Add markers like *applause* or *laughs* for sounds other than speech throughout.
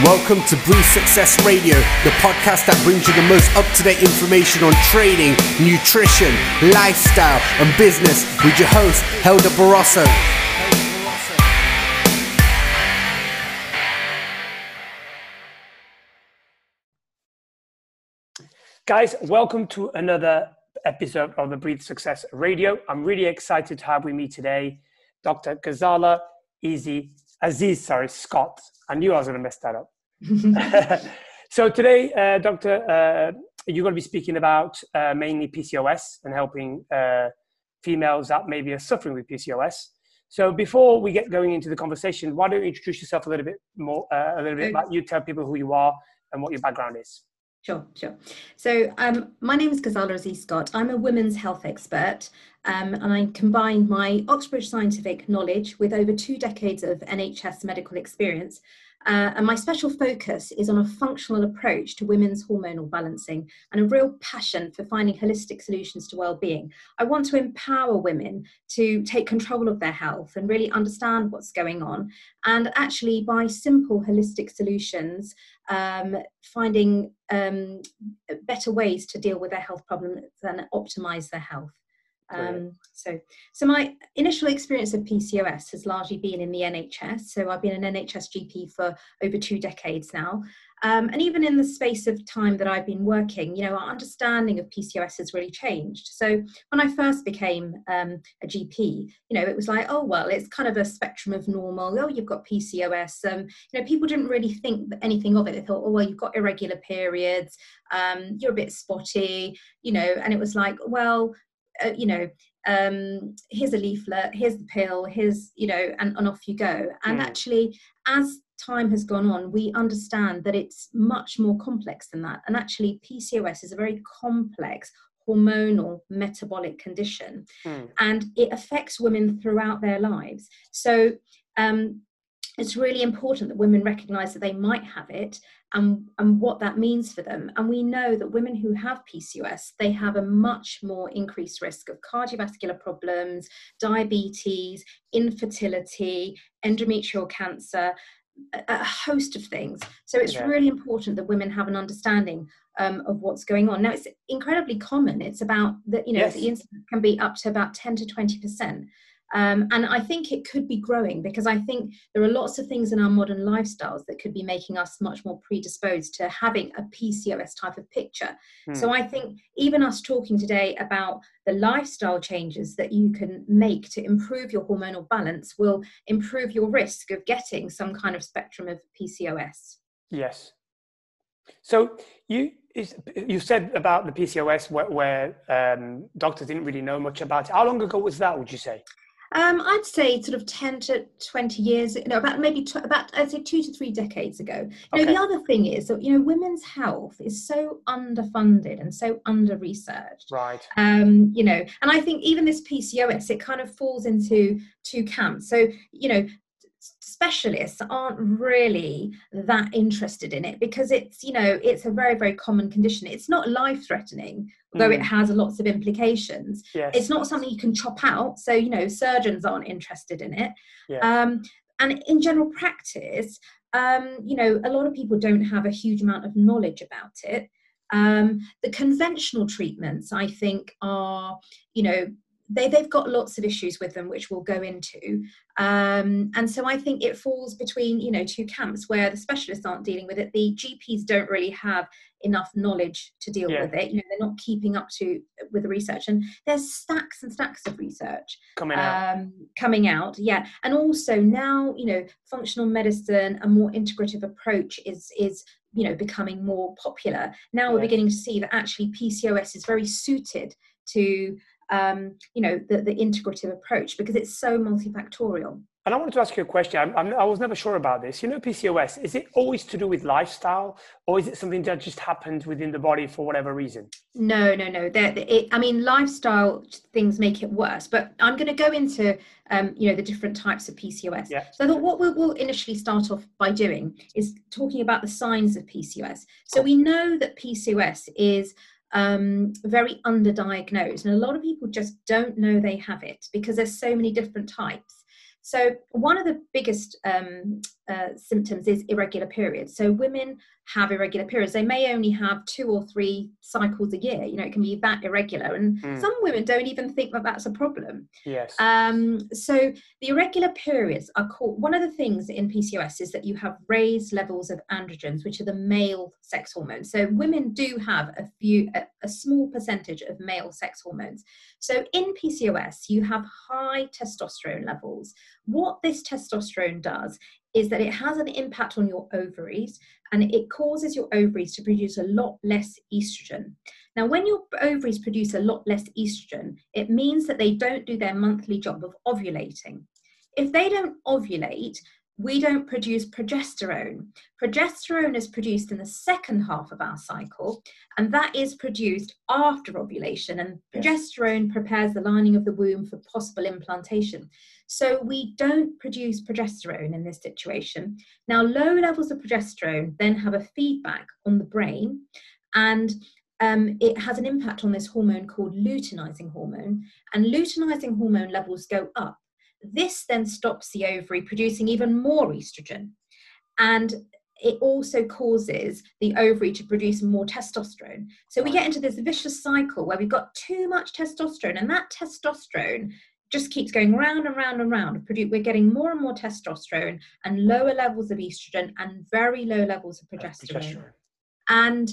Welcome to Breathe Success Radio, the podcast that brings you the most up to date information on training, nutrition, lifestyle, and business with your host, Helder Barroso. Guys, welcome to another episode of the Breathe Success Radio. I'm really excited to have with me today Dr. Ghazala Easy Aziz, sorry, Scott. I knew I was going to mess that up. *laughs* *laughs* so today, uh, Doctor, uh, you're going to be speaking about uh, mainly PCOS and helping uh, females that maybe are suffering with PCOS. So before we get going into the conversation, why don't you introduce yourself a little bit more, uh, a little bit about you, tell people who you are and what your background is. Sure, sure. So um, my name is Ghazala Aziz Scott. I'm a women's health expert um, and I combine my Oxbridge scientific knowledge with over two decades of NHS medical experience uh, and my special focus is on a functional approach to women's hormonal balancing and a real passion for finding holistic solutions to well-being. I want to empower women to take control of their health and really understand what's going on, and actually by simple holistic solutions, um, finding um, better ways to deal with their health problems and optimize their health. Um, so, so my initial experience of PCOS has largely been in the NHS. So I've been an NHS GP for over two decades now. Um, and even in the space of time that I've been working, you know, our understanding of PCOS has really changed. So when I first became um, a GP, you know, it was like, oh, well, it's kind of a spectrum of normal. Oh, you've got PCOS. Um, you know, people didn't really think anything of it. They thought, oh, well, you've got irregular periods. Um, you're a bit spotty, you know, and it was like, well, uh, you know um, here's a leaflet here's the pill here's you know and, and off you go and mm. actually as time has gone on we understand that it's much more complex than that and actually pcos is a very complex hormonal metabolic condition mm. and it affects women throughout their lives so um, it's really important that women recognize that they might have it and, and what that means for them. And we know that women who have PCOS, they have a much more increased risk of cardiovascular problems, diabetes, infertility, endometrial cancer, a host of things. So it's yeah. really important that women have an understanding um, of what's going on. Now it's incredibly common. It's about that, you know, yes. the incidence can be up to about 10 to 20%. Um, and I think it could be growing because I think there are lots of things in our modern lifestyles that could be making us much more predisposed to having a PCOS type of picture. Hmm. So I think even us talking today about the lifestyle changes that you can make to improve your hormonal balance will improve your risk of getting some kind of spectrum of PCOS. Yes. So you you said about the PCOS where, where um, doctors didn't really know much about it. How long ago was that? Would you say? Um, I'd say sort of 10 to 20 years, no, about maybe tw- about, I'd say two to three decades ago. You okay. know, the other thing is that, you know, women's health is so underfunded and so under researched. Right. Um, you know, and I think even this PCOS, it kind of falls into two camps. So, you know, specialists aren't really that interested in it because it's you know it's a very very common condition it's not life threatening although mm. it has lots of implications yes. it's not something you can chop out so you know surgeons aren't interested in it yeah. um, and in general practice um, you know a lot of people don't have a huge amount of knowledge about it um, the conventional treatments i think are you know they, they've got lots of issues with them which we'll go into. Um, and so i think it falls between you know two camps where the specialists aren't dealing with it. The gps don't really have enough knowledge to deal yeah. with it. You know they're not keeping up to with the research. And there's stacks and stacks of research coming out. um, coming out yeah. And also now you know functional medicine a more integrative approach is is you know becoming more popular. Now yeah. we're beginning to see that actually pcos is very suited to um, you know, the, the integrative approach because it's so multifactorial. And I wanted to ask you a question. I'm, I'm, i was never sure about this. You know, PCOS, is it always to do with lifestyle or is it something that just happens within the body for whatever reason? No, no, no. It, I mean, lifestyle things make it worse, but I'm going to go into, um, you know, the different types of PCOS. Yeah. So I thought what we'll, we'll initially start off by doing is talking about the signs of PCOS. So we know that PCOS is um, very underdiagnosed. And a lot of people just don't know they have it because there's so many different types. So one of the biggest um, uh, symptoms is irregular periods. So women have irregular periods. They may only have two or three cycles a year. You know, it can be that irregular, and mm. some women don't even think that that's a problem. Yes. Um, so the irregular periods are called. One of the things in PCOS is that you have raised levels of androgens, which are the male sex hormones. So women do have a few, a, a small percentage of male sex hormones. So in PCOS, you have high testosterone levels. What this testosterone does is that it has an impact on your ovaries and it causes your ovaries to produce a lot less estrogen. Now, when your ovaries produce a lot less estrogen, it means that they don't do their monthly job of ovulating. If they don't ovulate, we don't produce progesterone. Progesterone is produced in the second half of our cycle, and that is produced after ovulation. And progesterone prepares the lining of the womb for possible implantation. So we don't produce progesterone in this situation. Now, low levels of progesterone then have a feedback on the brain, and um, it has an impact on this hormone called luteinizing hormone, and luteinizing hormone levels go up. This then stops the ovary producing even more estrogen. And it also causes the ovary to produce more testosterone. So we get into this vicious cycle where we've got too much testosterone, and that testosterone just keeps going round and round and round. We're getting more and more testosterone and lower levels of estrogen and very low levels of progesterone. progesterone. And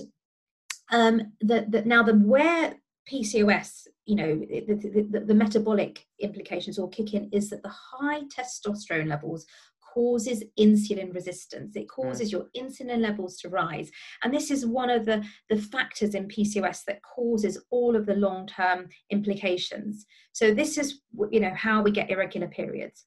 um, the, the, now the where PCOS, you know, the, the, the, metabolic implications all kick in is that the high testosterone levels causes insulin resistance. It hmm. causes your insulin levels to rise. And this is one of the, the factors in PCOS that causes all of the long-term implications. So this is, you know, how we get irregular periods.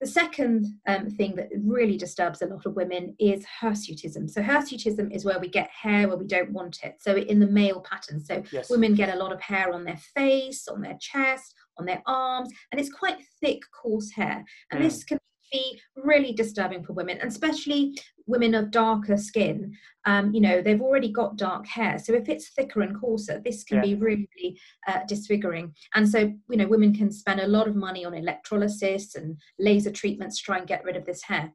The second um, thing that really disturbs a lot of women is hirsutism. So hirsutism is where we get hair where we don't want it. So in the male pattern. So yes. women get a lot of hair on their face, on their chest, on their arms, and it's quite thick, coarse hair. And mm. this can be really disturbing for women, and especially women of darker skin. Um, you know, they've already got dark hair, so if it's thicker and coarser, this can yeah. be really, really uh, disfiguring. And so, you know, women can spend a lot of money on electrolysis and laser treatments to try and get rid of this hair.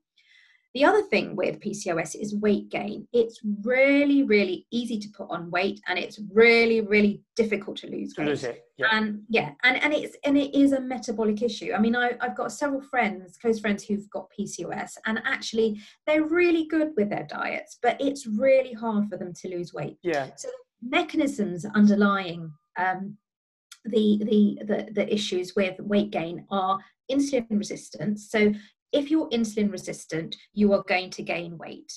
The other thing with PCOS is weight gain. It's really, really easy to put on weight and it's really, really difficult to lose weight. Lose it. Yeah. And yeah, and, and it's and it is a metabolic issue. I mean, I, I've got several friends, close friends who've got PCOS, and actually they're really good with their diets, but it's really hard for them to lose weight. Yeah. So mechanisms underlying um, the, the the the issues with weight gain are insulin resistance. So if you're insulin resistant, you are going to gain weight.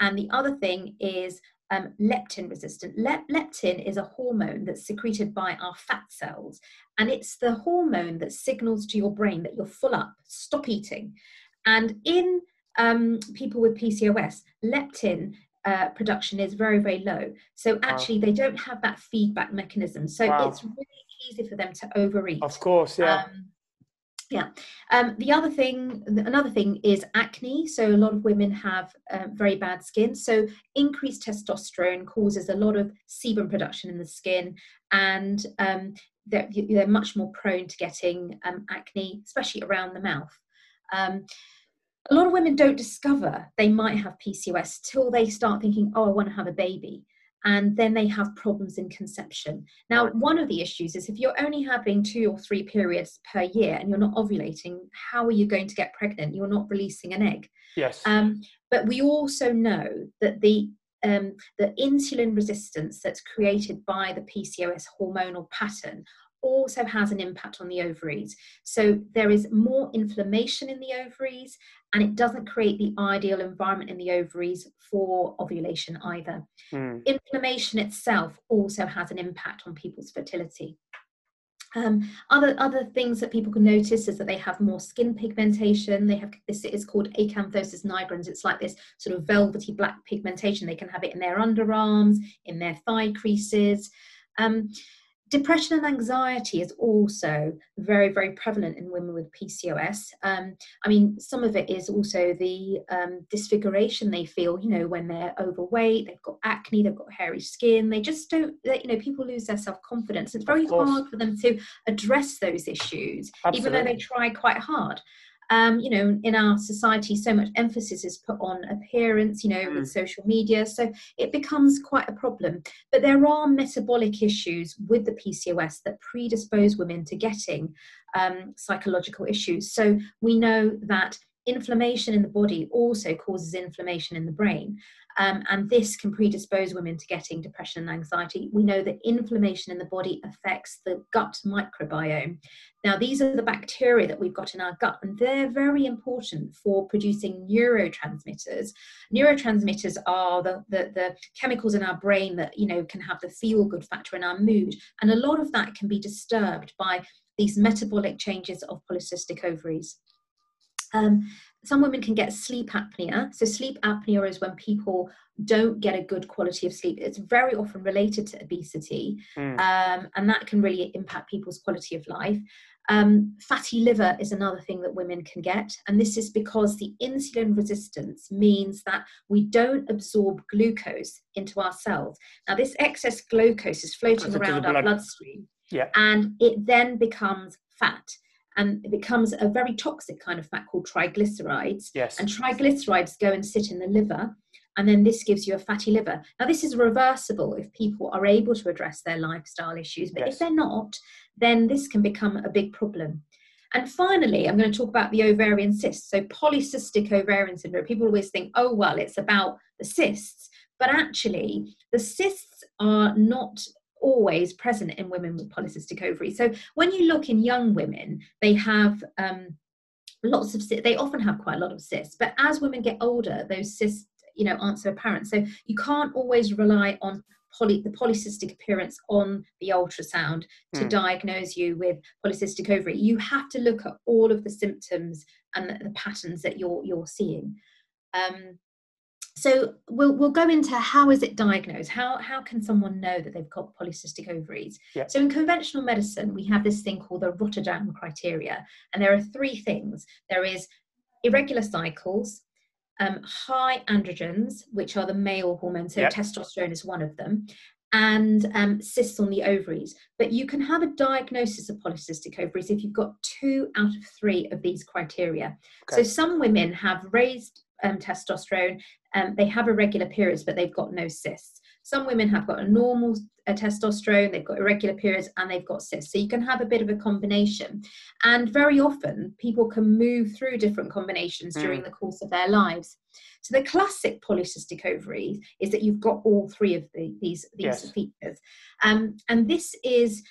And the other thing is um, leptin resistant. Le- leptin is a hormone that's secreted by our fat cells, and it's the hormone that signals to your brain that you're full up, stop eating. And in um, people with PCOS, leptin uh, production is very, very low. So actually, wow. they don't have that feedback mechanism. So wow. it's really easy for them to overeat. Of course, yeah. Um, yeah. Um, the other thing, another thing is acne. So a lot of women have uh, very bad skin. So increased testosterone causes a lot of sebum production in the skin, and um, they're, they're, much more prone to getting um, acne, especially around the mouth. Um, a lot of women don't discover they might have PCOS till they start thinking, "Oh, I want to have a baby." And then they have problems in conception. Now, one of the issues is if you're only having two or three periods per year and you're not ovulating, how are you going to get pregnant? You're not releasing an egg. Yes. Um, but we also know that the um, the insulin resistance that's created by the PCOS hormonal pattern also has an impact on the ovaries. So there is more inflammation in the ovaries, and it doesn't create the ideal environment in the ovaries for ovulation either. Mm. Inflammation itself also has an impact on people's fertility. Um, other other things that people can notice is that they have more skin pigmentation. They have this is called acanthosis nigricans. It's like this sort of velvety black pigmentation. They can have it in their underarms, in their thigh creases. Um, Depression and anxiety is also very, very prevalent in women with PCOS. Um, I mean, some of it is also the um, disfiguration they feel, you know, when they're overweight, they've got acne, they've got hairy skin, they just don't, they, you know, people lose their self confidence. It's very hard for them to address those issues, Absolutely. even though they try quite hard. Um, you know, in our society, so much emphasis is put on appearance, you know, mm. with social media. So it becomes quite a problem. But there are metabolic issues with the PCOS that predispose women to getting um, psychological issues. So we know that inflammation in the body also causes inflammation in the brain. Um, and this can predispose women to getting depression and anxiety. We know that inflammation in the body affects the gut microbiome. Now, these are the bacteria that we've got in our gut, and they're very important for producing neurotransmitters. Neurotransmitters are the, the, the chemicals in our brain that you know can have the feel good factor in our mood, and a lot of that can be disturbed by these metabolic changes of polycystic ovaries. Um, some women can get sleep apnea. So, sleep apnea is when people don't get a good quality of sleep. It's very often related to obesity, mm. um, and that can really impact people's quality of life. Um, fatty liver is another thing that women can get, and this is because the insulin resistance means that we don't absorb glucose into our cells. Now, this excess glucose is floating around our bloodstream, yeah. and it then becomes fat and it becomes a very toxic kind of fat called triglycerides. Yes. And triglycerides go and sit in the liver, and then this gives you a fatty liver. Now, this is reversible if people are able to address their lifestyle issues, but yes. if they're not, then this can become a big problem. And finally, I'm going to talk about the ovarian cysts. So, polycystic ovarian syndrome. People always think, oh, well, it's about the cysts. But actually, the cysts are not always present in women with polycystic ovaries. So when you look in young women, they have um, lots of cysts. they often have quite a lot of cysts. But as women get older, those cysts you know aren't so apparent. So you can't always rely on poly, the polycystic appearance on the ultrasound to mm. diagnose you with polycystic ovary. You have to look at all of the symptoms and the, the patterns that you're you're seeing. Um, so we'll we'll go into how is it diagnosed how how can someone know that they've got polycystic ovaries yeah. so in conventional medicine we have this thing called the rotterdam criteria and there are three things there is irregular cycles um, high androgens which are the male hormones so yeah. testosterone is one of them and um, cysts on the ovaries. But you can have a diagnosis of polycystic ovaries if you've got two out of three of these criteria. Okay. So some women have raised um, testosterone. Um, they have irregular periods, but they've got no cysts. Some women have got a normal uh, testosterone, they've got irregular periods, and they've got cysts. So you can have a bit of a combination. And very often, people can move through different combinations mm. during the course of their lives. So the classic polycystic ovaries is that you've got all three of the, these these yes. features, um, and this is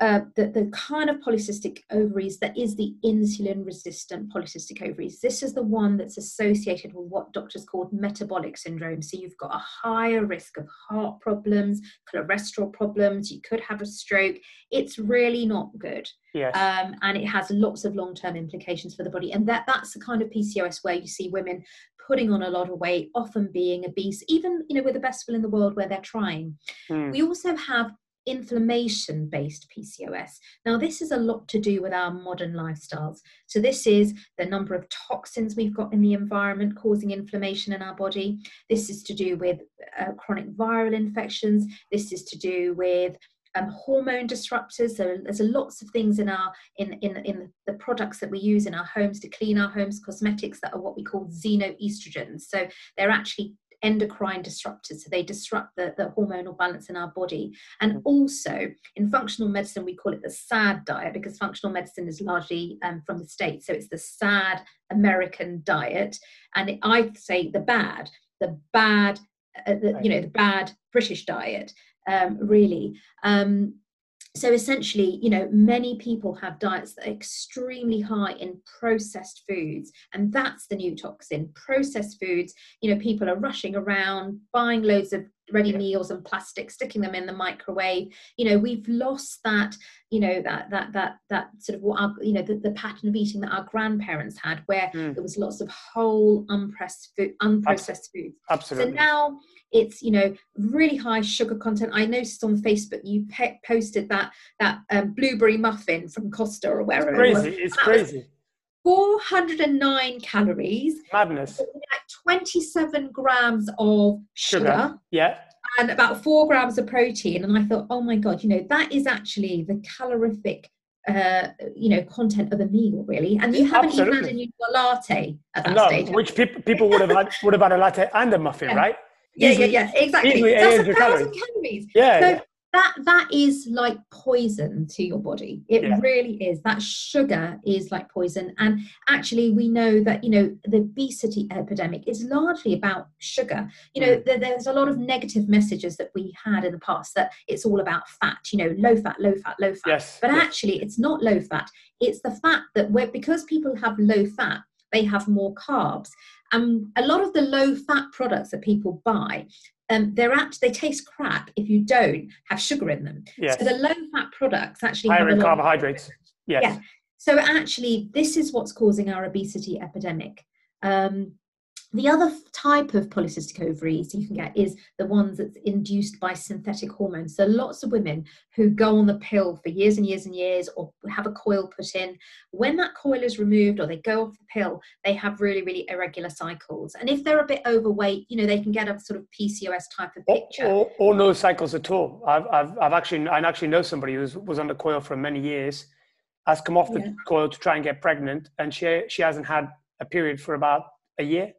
uh, the, the kind of polycystic ovaries that is the insulin resistant polycystic ovaries. This is the one that's associated with what doctors call metabolic syndrome. So you've got a higher risk of heart problems, cholesterol problems, you could have a stroke. It's really not good. Yes. Um, and it has lots of long term implications for the body. And that, that's the kind of PCOS where you see women putting on a lot of weight, often being obese, even you know with the best will in the world where they're trying. Mm. We also have inflammation based PCOS. Now, this is a lot to do with our modern lifestyles. So, this is the number of toxins we've got in the environment causing inflammation in our body. This is to do with uh, chronic viral infections. This is to do with um, hormone disruptors. So there's lots of things in our in, in in the products that we use in our homes to clean our homes, cosmetics that are what we call xenoestrogens. So they're actually endocrine disruptors. So they disrupt the, the hormonal balance in our body. And mm. also in functional medicine, we call it the SAD diet because functional medicine is largely um, from the States. So it's the SAD American diet. And I'd say the bad, the bad, uh, the, you know, the bad British diet, um, really. Um, so essentially you know many people have diets that are extremely high in processed foods and that's the new toxin processed foods. You know people are rushing around buying loads of ready meals and plastic sticking them in the microwave you know we've lost that you know that that that that sort of what our you know the, the pattern of eating that our grandparents had where mm. there was lots of whole unpressed food unprocessed Absolutely. foods Absolutely. so now it's you know really high sugar content i noticed on facebook you pe- posted that that um, blueberry muffin from costa or wherever it's crazy it it's crazy 409 calories madness 27 grams of sugar, sugar. yeah and about four grams of protein and i thought oh my god you know that is actually the calorific uh, you know, content of a meal really, and you haven't Absolutely. even had a new latte at that no, stage. which people people would have had would have had a latte and a muffin, yeah. right? Yeah, easily, yeah, yeah, exactly. That's a thousand calories. calories. Yeah, so yeah that that is like poison to your body. It yeah. really is. That sugar is like poison. And actually we know that you know the obesity epidemic is largely about sugar. You know mm. there, there's a lot of negative messages that we had in the past that it's all about fat you know low fat low fat low fat. Yes, but yes. actually it's not low fat. It's the fact that we're because people have low fat they have more carbs. And a lot of the low fat products that people buy um, they're at they taste crap if you don't have sugar in them. Yes. So the low fat products actually higher in carbohydrates. Yes. Yeah. So actually, this is what's causing our obesity epidemic. Um, the other type of polycystic ovaries you can get is the ones that's induced by synthetic hormones. So lots of women who go on the pill for years and years and years or have a coil put in, when that coil is removed or they go off the pill, they have really, really irregular cycles. And if they're a bit overweight, you know, they can get a sort of PCOS type of picture. Or, or, or no cycles at all. I've, I've, I've actually, I actually know somebody who was on the coil for many years, has come off the yeah. coil to try and get pregnant, and she, she hasn't had a period for about a year.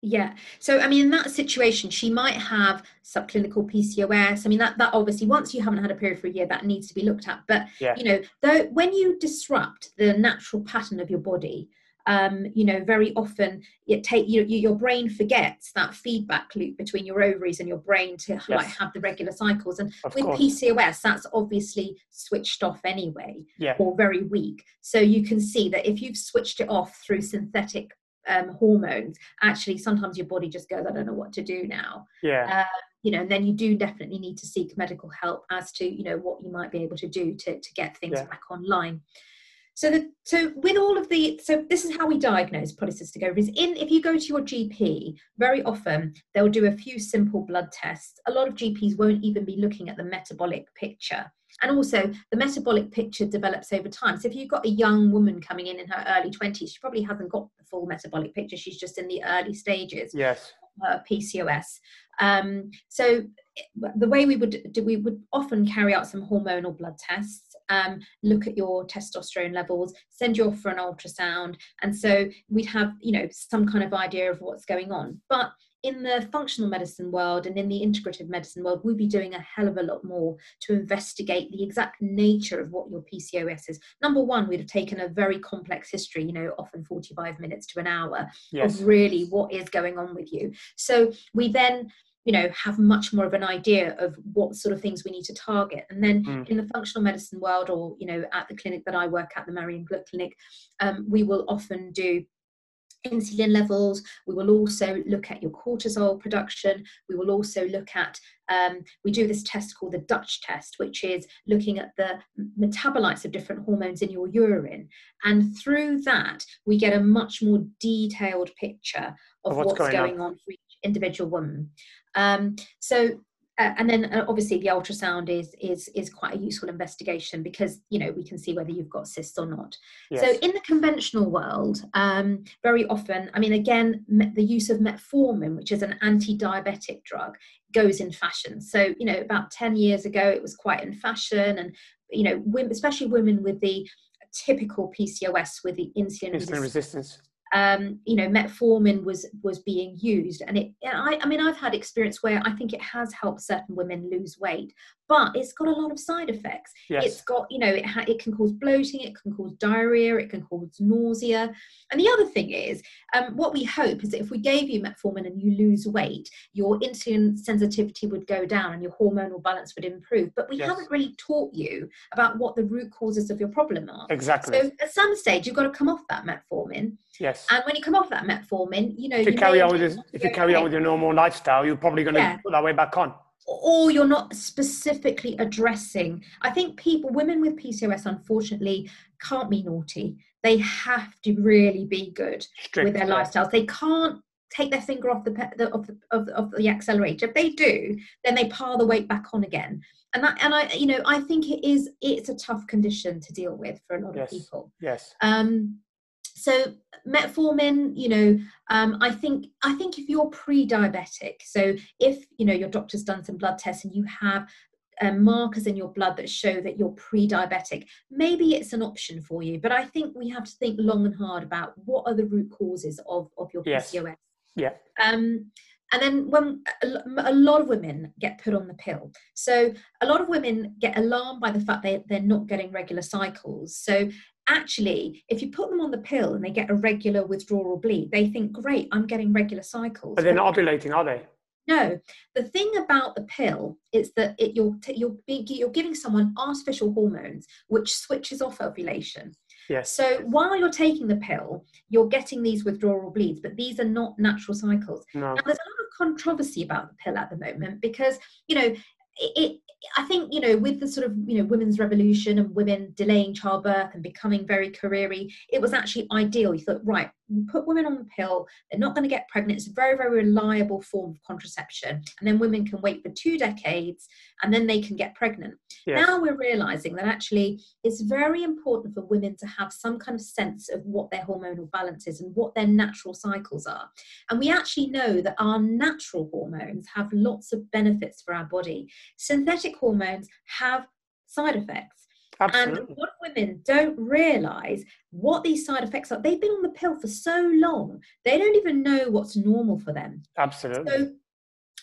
Yeah. So, I mean, in that situation, she might have subclinical PCOS. I mean, that, that obviously, once you haven't had a period for a year, that needs to be looked at. But, yeah. you know, though, when you disrupt the natural pattern of your body, um, you know, very often it take you, your brain forgets that feedback loop between your ovaries and your brain to yes. like have the regular cycles. And of with course. PCOS, that's obviously switched off anyway, yeah. or very weak. So you can see that if you've switched it off through synthetic um, hormones, actually sometimes your body just goes, I don't know what to do now. Yeah. Uh, you know, and then you do definitely need to seek medical help as to, you know, what you might be able to do to, to get things yeah. back online. So, the, so with all of the, so this is how we diagnose polycystic ovaries. In if you go to your GP, very often they'll do a few simple blood tests. A lot of GPs won't even be looking at the metabolic picture. And also, the metabolic picture develops over time. So, if you've got a young woman coming in in her early 20s, she probably hasn't got the full metabolic picture. She's just in the early stages. Yes. Uh, PCOS. Um, so, the way we would do, we would often carry out some hormonal blood tests, um, look at your testosterone levels, send you off for an ultrasound, and so we'd have you know some kind of idea of what's going on. But in the functional medicine world and in the integrative medicine world, we'd be doing a hell of a lot more to investigate the exact nature of what your PCOS is. Number one, we'd have taken a very complex history, you know, often 45 minutes to an hour yes. of really what is going on with you. So we then you know have much more of an idea of what sort of things we need to target and then mm. in the functional medicine world or you know at the clinic that i work at the marion gluck clinic um, we will often do insulin levels. We will also look at your cortisol production. We will also look at, um, we do this test called the Dutch test, which is looking at the metabolites of different hormones in your urine. And through that, we get a much more detailed picture of, what's, what's, going, going on. on for each individual woman. Um, so uh, and then uh, obviously the ultrasound is is is quite a useful investigation because you know we can see whether you've got cysts or not. Yes. so in the conventional world um, very often i mean again the use of metformin which is an anti-diabetic drug goes in fashion. So you know about 10 years ago it was quite in fashion and you know women, especially women with the typical pcos with the insulin, insulin resistance um, you know metformin was was being used. And it I, I mean i've had experience where i think it has helped certain women lose weight but it's got a lot of side effects. Yes. it's got you know it, ha- it can cause bloating it can cause diarrhea it can cause nausea. And the other thing is um, what we hope is that if we gave you metformin and you lose weight your insulin sensitivity would go down and your hormonal balance would improve. But we yes. haven't really taught you about what the root causes of your problem are. Exactly. So at some stage you've got to come off that metformin. Yes. And when you come off that metformin, you know, if you, you carry on with this, if you carry on with your normal lifestyle, you're probably going to yeah. put that way back on. Or you're not specifically addressing. I think people, women with PCOS, unfortunately, can't be naughty. They have to really be good Strict, with their yeah. lifestyles. They can't take their finger off the, the, of the of, of the accelerator. If they do, then they pile the weight back on again. And that, and I, you know, I think it is it's a tough condition to deal with for a lot yes. of people. Yes. Um, so metformin you know um, i think i think if you're pre-diabetic so if you know your doctor's done some blood tests and you have um, markers in your blood that show that you're pre-diabetic, maybe it's an option for you. But I think we have to think long and hard about what are the root causes of, of your Yes. PCOS. Yeah. Um, and then when a a lot of women get put on the pill, so a lot of women get alarmed by the fact they they're not getting regular cycles. So actually, if you put them on the pill and they get a regular withdrawal bleed, they think, great, I'm getting regular cycles. But they're not ovulating, are they? No, the thing about the pill is that it, you're t- you're being, you're giving someone artificial hormones, which switches off ovulation. Yes. So while you're taking the pill, you're getting these withdrawal bleeds, but these are not natural cycles. No. Now, there's a lot of controversy about the pill at the moment because you know it. I think you know with the sort of you know women's revolution and women delaying childbirth and becoming very careery, it was actually ideal. You thought, right, we put women on the pill; they're not going to get pregnant. It's a very very reliable form of contraception, and then women can wait for two decades and then they can get pregnant. Yes. Now we're realizing that actually it's very important for women to have some kind of sense of what their hormonal balance is and what their natural cycles are. And we actually know that our natural hormones have lots of benefits for our body. Synthetic hormones have side effects. And Absolutely. what women don't realize what these side effects are. They've been on the pill for so long, they don't even know what's normal for them. Absolutely. So,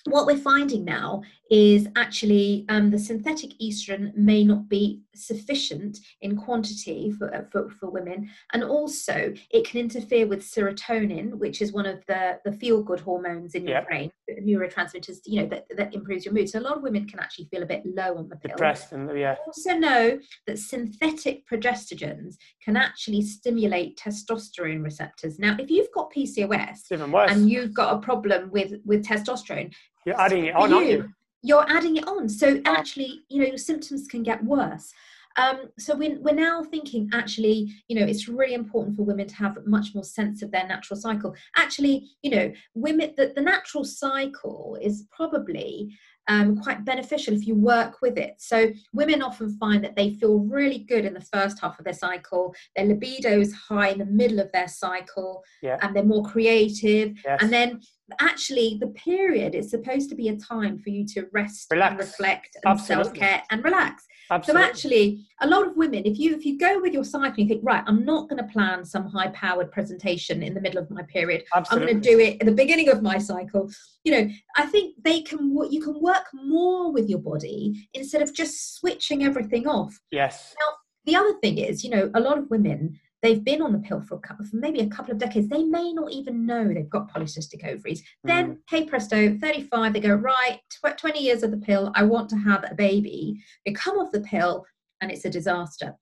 what we're finding now is actually um, the synthetic estrogen may not be sufficient in quantity for, uh, for, for women, and also it can interfere with serotonin, which is one of the, the feel good hormones in your Yeah. brain, neurotransmitters, you know, that, that improves your mood. So, a lot of women can actually feel a bit low on the pill Depressed and yeah. also know that synthetic progestogens can actually stimulate testosterone receptors. Now, if you've got PCOS and you've got a problem with with testosterone, You're adding it on, aren't you? you're adding it on. So actually, you know, your symptoms can get worse. Um, so we're, we're now thinking actually, you know, it's really important for women to have much more sense of their natural cycle. Actually, you know, women the, the natural cycle is probably um, quite beneficial if you work with it. So women often find that they feel really good in the first half of their cycle. Their libido is high in the middle of their cycle, Yeah. and they're more creative. Yes. And then actually the period is supposed to be a time for you to rest and Relax. reflect and Absolutely. self-care and relax Absolutely. so actually a lot of women if you if you go with your cycle you think right i'm not going to plan some high powered presentation in the middle of my period Absolutely. i'm going to do it at the beginning of my cycle you know i think they can you can work more with your body instead of just switching everything off Yes. Now the other thing is, you know, a lot of women they've been on the pill for a couple, for maybe a couple of decades. They may not even know they've got polycystic ovaries. Then, hey presto, 35, they go right, tw- 20 years of the pill. I want to have a baby. They come off the pill, and it's a disaster.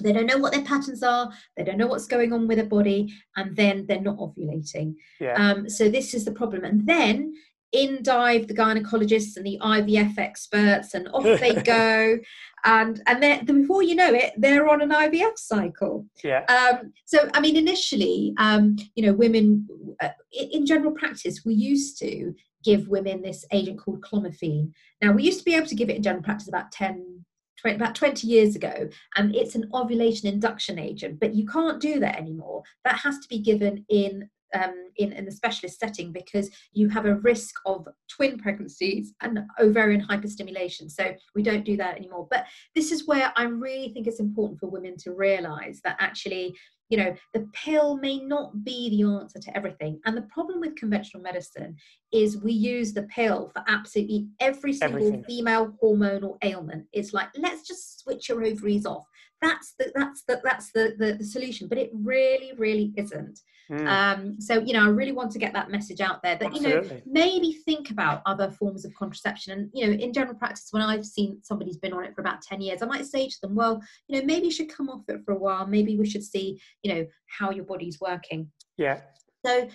They don't know what their patterns are. They don't know what's going on with their body, and then they're not ovulating. Yeah. Um, so this is the problem. And then in dive the gynecologists and the IVF experts, and off they *laughs* go. And and then before you know it, they're on an IVF cycle. yeah. Um, so I mean, initially, um, you know, women uh, in in general practice, we used to give women this agent called clomiphene. Now we used to be able to give it in general practice about 10 20, about 20 years ago and it's an ovulation induction agent but you can't do that anymore that has to be given in um, in, in the specialist setting because you have a risk of twin pregnancies and ovarian hyperstimulation. So we don't do that anymore. But this is where I really think it's important for women to realize that actually, you know, the pill may not be the answer to everything. And the problem with conventional medicine is we use the pill for absolutely every single Everything. female hormonal ailment. It's like, let's just switch your ovaries off. That's the that's the that's the, the, the solution. But it really, really isn't. Mm. Um, so you know, I really want to get that message out there that you know maybe think about other forms of contraception. And you know, in general practice, when I've seen somebody's been on it for about ten years, I might say to them, well, you know, maybe you should come off it for a while. Maybe we should see, you know, how your body's working. yeah. So,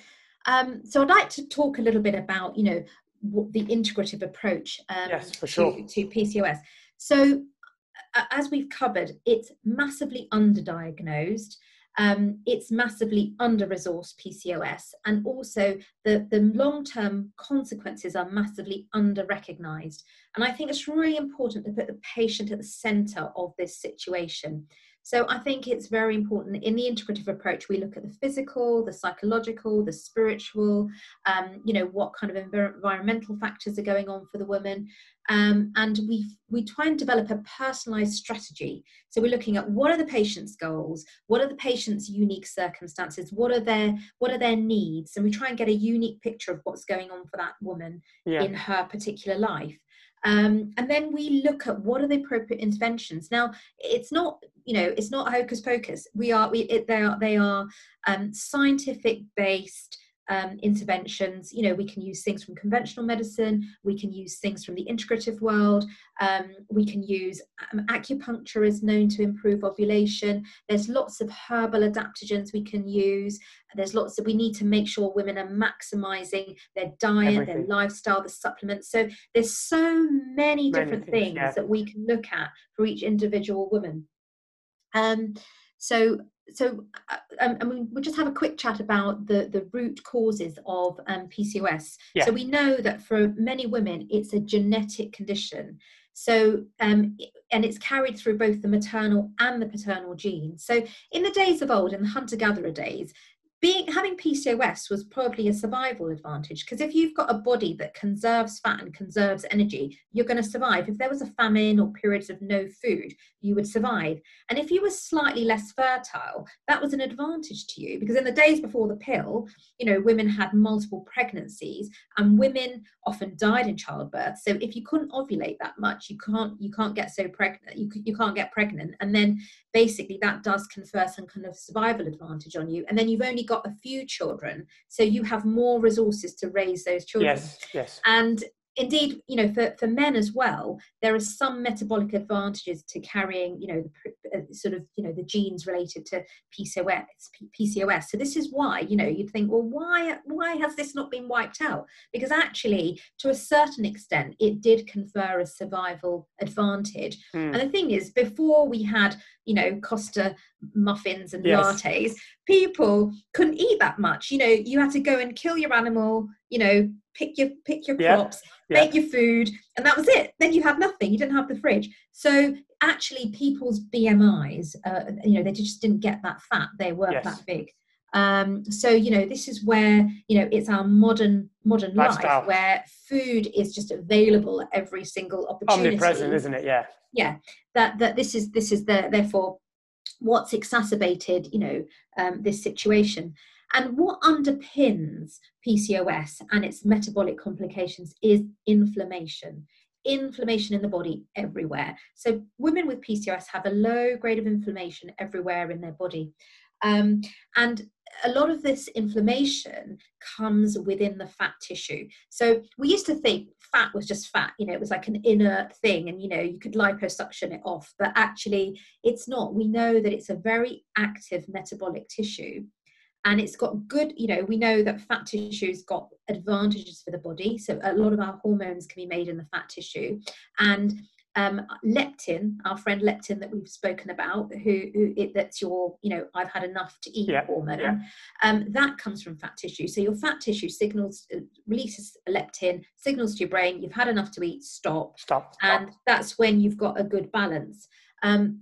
um, so I'd like to talk a little bit about, you know, what the integrative approach um, Yes, for to, sure. to PCOS. So, as we've covered, it's massively underdiagnosed. Um, it's massively under-resourced PCOS, and also the, the long-term consequences are massively under-recognized. And I think it's really important to put the patient at the center of this situation. So I think it's very important in the integrative approach. We look at the physical, the psychological, the spiritual. Um, you know what kind of environmental factors are going on for the woman, um, and we we try and develop a personalized strategy. So we're looking at what are the patient's goals what are the patient's unique circumstances what are their what are their needs and we try and get a unique picture of what's going on for that woman yeah. in her particular life. Um, and then we look at what are the appropriate interventions. Now it's not you know it's not hocus pocus. We are we it, they are they are um, scientific based um, interventions. You know, we can use things from conventional medicine, we can use things from the integrative world, um, we can use um, acupuncture is known to improve ovulation. There's lots of herbal adaptogens we can use. There's lots that we need to make sure women are maximizing their diet, Everything. their lifestyle, the supplements. So there's so many different things yeah. that we can look at for each individual woman. Um, so so uh, um, I mean, we'll just have a quick chat about the, the root causes of um, PCOS. Yeah. So we know that for many women, it's a genetic condition. So, um, and it's carried through both the maternal and the paternal genes. So, in the days of old, in the hunter gatherer days, being having PCOS was probably a survival advantage because if you've got a body that conserves fat and conserves energy, you're going to survive. If there was a famine or periods of no food, you would survive. And if you were slightly less fertile, that was an advantage to you because in the days before the pill, you know, women had multiple pregnancies and women often died in childbirth. So if you couldn't ovulate that much, you can't you can't get so pregnant. You you can't get pregnant, and then basically that does confer some kind of survival advantage on you. And then you've only got a few children, so you have more resources to raise those children. Yes, yes. And indeed, you know, for, for men as well, there are some metabolic advantages to carrying, you know, the, uh, sort of, you know, the genes related to PCOS. PCOS. So this is why, you know, you'd think, well, why why has this not been wiped out? Because actually, to a certain extent, it did confer a survival advantage. Mm. And the thing is, before we had, you know, Costa muffins and yes. lattes, people couldn't eat that much. You know, you had to go and kill your animal, you know, pick your pick your crops yeah. make your food and that was it then you had nothing you didn't have the fridge so actually people's bmis uh, you know they just didn't get that fat they weren't yes. that big um, so you know this is where you know it's our modern modern Lifestyle. life where food is just available at every single opportunity omnipresent isn't it yeah yeah that that this is this is the therefore what's exacerbated you know um, this situation and what underpins PCOS and its metabolic complications is inflammation. Inflammation in the body everywhere. So, women with PCOS have a low grade of inflammation everywhere in their body. Um, and a lot of this inflammation comes within the fat tissue. So we used to think fat was just fat, you know, it was like an inert thing and, you know, you could liposuction it off, but actually it's not. We know that it's a very active metabolic tissue and it's got good you know we know that fat tissue's got advantages for the body so a lot of our hormones can be made in the fat tissue and um, leptin, our friend leptin that we've spoken about, who, who it, that's your, you know, I've had enough to eat yeah, hormone. Yeah. Um, that comes from fat tissue. So your fat tissue signals, uh, releases leptin, signals to your brain, you've had enough to eat, stop. Stop. stop. And that's when you've got a good balance. Um,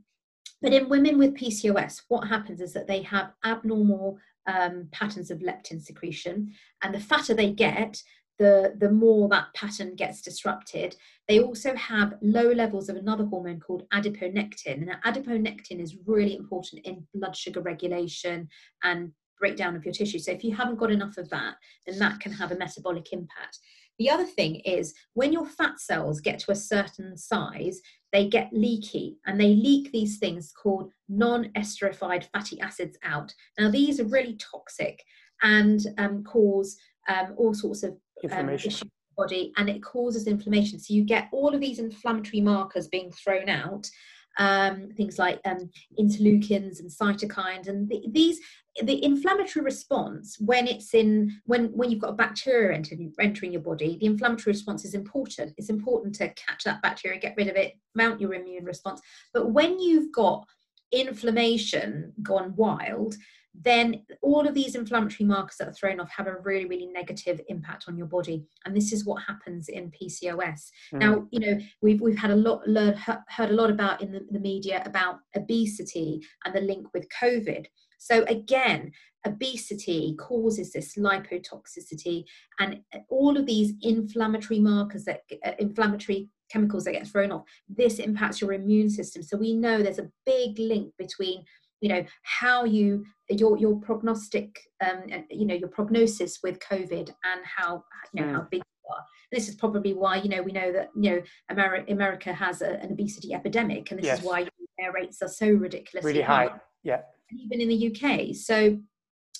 but in women with PCOS, what happens is that they have abnormal um, patterns of leptin secretion. And the fatter they get, the, the more that pattern gets disrupted. They also have low levels of another hormone called adiponectin. And adiponectin is really important in blood sugar regulation and breakdown of your tissue. So if you haven't got enough of that, then that can have a metabolic impact. The other thing is when your fat cells get to a certain size, they get leaky and they leak these things called non esterified fatty acids out. Now, these are really toxic and um, cause um, all sorts of um, issues in the body and it causes inflammation. So, you get all of these inflammatory markers being thrown out. Um, things like um, interleukins and cytokines, and the, these the inflammatory response when it's in when when you've got a bacteria entering, entering your body the inflammatory response is important it's important to catch that bacteria get rid of it mount your immune response but when you've got inflammation gone wild then all of these inflammatory markers that are thrown off have a really, really negative impact on your body. And this is what happens in PCOS. Mm. Now, you know, we've, we've had a lot, learned, heard a lot about in the, the media about obesity and the link with COVID. So again, obesity causes this lipotoxicity and all of these inflammatory markers that uh, inflammatory chemicals that get thrown off this impacts your immune system so we know there's a big link between you know how you your your prognostic um you know your prognosis with covid and how you know mm. how big you are this is probably why you know we know that you know america, america has a, an obesity epidemic and this yes. is why their rates are so ridiculously really high, high. yeah even in the uk so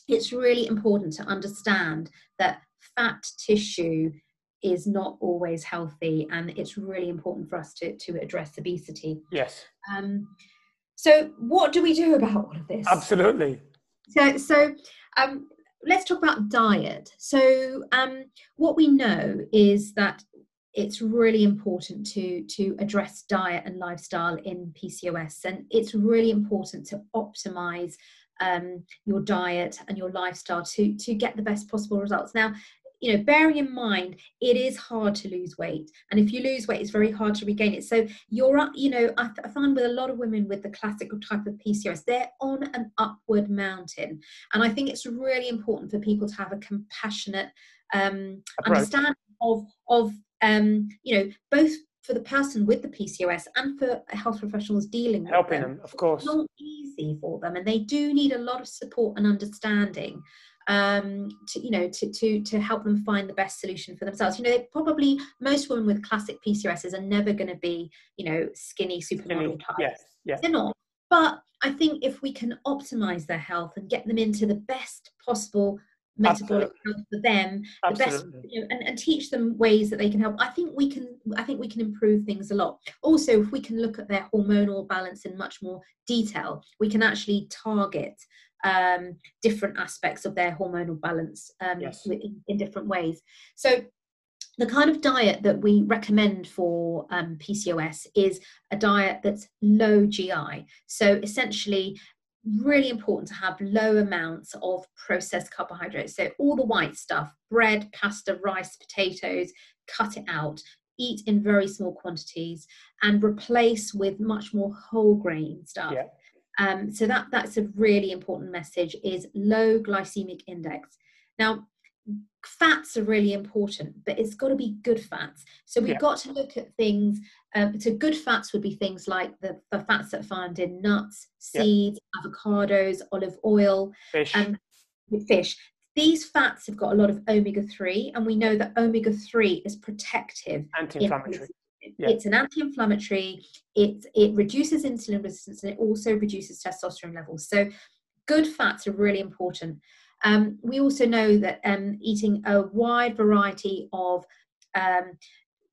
it's really important to understand that fat tissue is not always healthy and it's really important for us to, to address obesity yes um, so what do we do about all of this? Absolutely. So so um, let's talk about diet. So um, what we know is that it's really important to to address diet and lifestyle in PCOS and it's really important to optimize um, your diet and your lifestyle to to get the best possible results. Now you know bearing in mind it is hard to lose weight. And if you lose weight it's very hard to regain it. So you're up you know I, I find with a lot of women with the classical type of pcos they're on an upward mountain. And i think it's really important for people to have a compassionate um, understanding of of um, you know both for the person with the PCOS and for health professionals dealing with helping them, them of course. It's not easy for them, and they do need a lot of support and understanding um, to you know to to to help them find the best solution for themselves. You know, probably most women with classic PCOSs are never going to be you know skinny supermodel types. Yes, yes. They're not. But I think if we can optimize their health and get them into the best possible metabolic Absolutely. health for them the best you know, and, and teach them ways that they can help i think we can i think we can improve things a lot also if we can look at their hormonal balance in much more detail we can actually target um, different aspects of their hormonal balance um, yes. in, in different ways so the kind of diet that we recommend for um, PCOS is a diet that's low GI. So essentially, really important to have low amounts of processed carbohydrates. So, all the white stuff bread, pasta, rice, potatoes cut it out. Eat in very small quantities and replace with much more whole grain stuff. Yeah. Um, so that that's a really important message is low glycemic index. Now, fats are really important, but it's got to be good fats. So we've yeah. got to look at things. Um, so good fats would be things like the, the fats that are found in nuts, seeds, yeah. avocados, olive oil, fish. and fish. These fats have got a lot of omega three, and we know that omega three is protective. Anti-inflammatory. Yeah. It's an anti-inflammatory. It it reduces insulin resistance and it also reduces testosterone levels. So, good fats are really important. Um, we also know that um, eating a wide variety of um,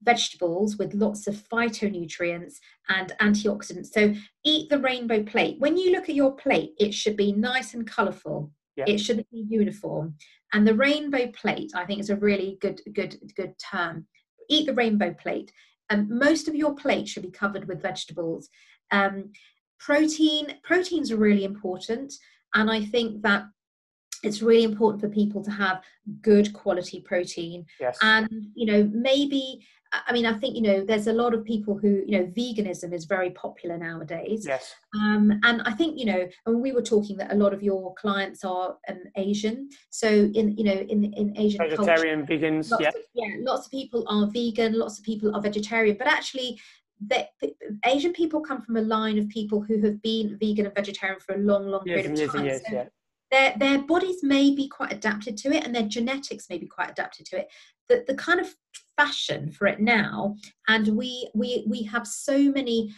vegetables with lots of phytonutrients and antioxidants. So eat the rainbow plate. When you look at your plate, it should be nice and colourful. Yeah. It shouldn't be uniform. And the rainbow plate, I think, is a really good, good, good term. Eat the rainbow plate. And most of your plate should be covered with vegetables. Um, protein, proteins are really important. And I think that it's really important for people to have good quality protein yes. and you know maybe i mean i think you know there's a lot of people who you know veganism is very popular nowadays. Yes. Um, and i think you know and we were talking that a lot of your clients are um, asian. So in you know in in asian vegetarian culture, vegans yeah. of, yeah lots of people are vegan lots of people are vegetarian. But actually that Asian people come from a line of people who have been vegan and vegetarian for a long, long period of time. So, yeah their their bodies may be quite adapted to it and their genetics may be quite adapted to it. The, the kind of fashion for it now and we we we have so many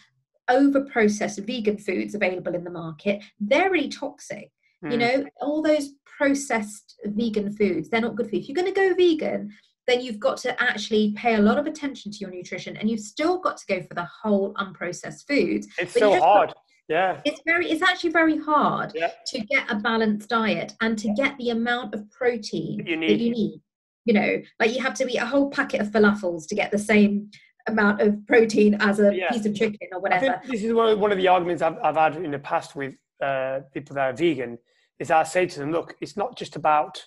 over processed vegan foods available in the market they're really toxic. Mm. you know all those processed vegan foods they're not good for you. If you're going to go vegan then you've got to actually pay a lot of attention to your nutrition and you've still got to go for the whole unprocessed foods it's so hard yeah it's very it's actually very hard yeah. to get a balanced diet and to get the amount of protein you need. that you need you know like you have to eat a whole packet of falafels to get the same amount of protein as a yeah. piece of chicken or whatever this is one of, one of the arguments I've, I've had in the past with uh, people that are vegan is I say to them, look, it's not just about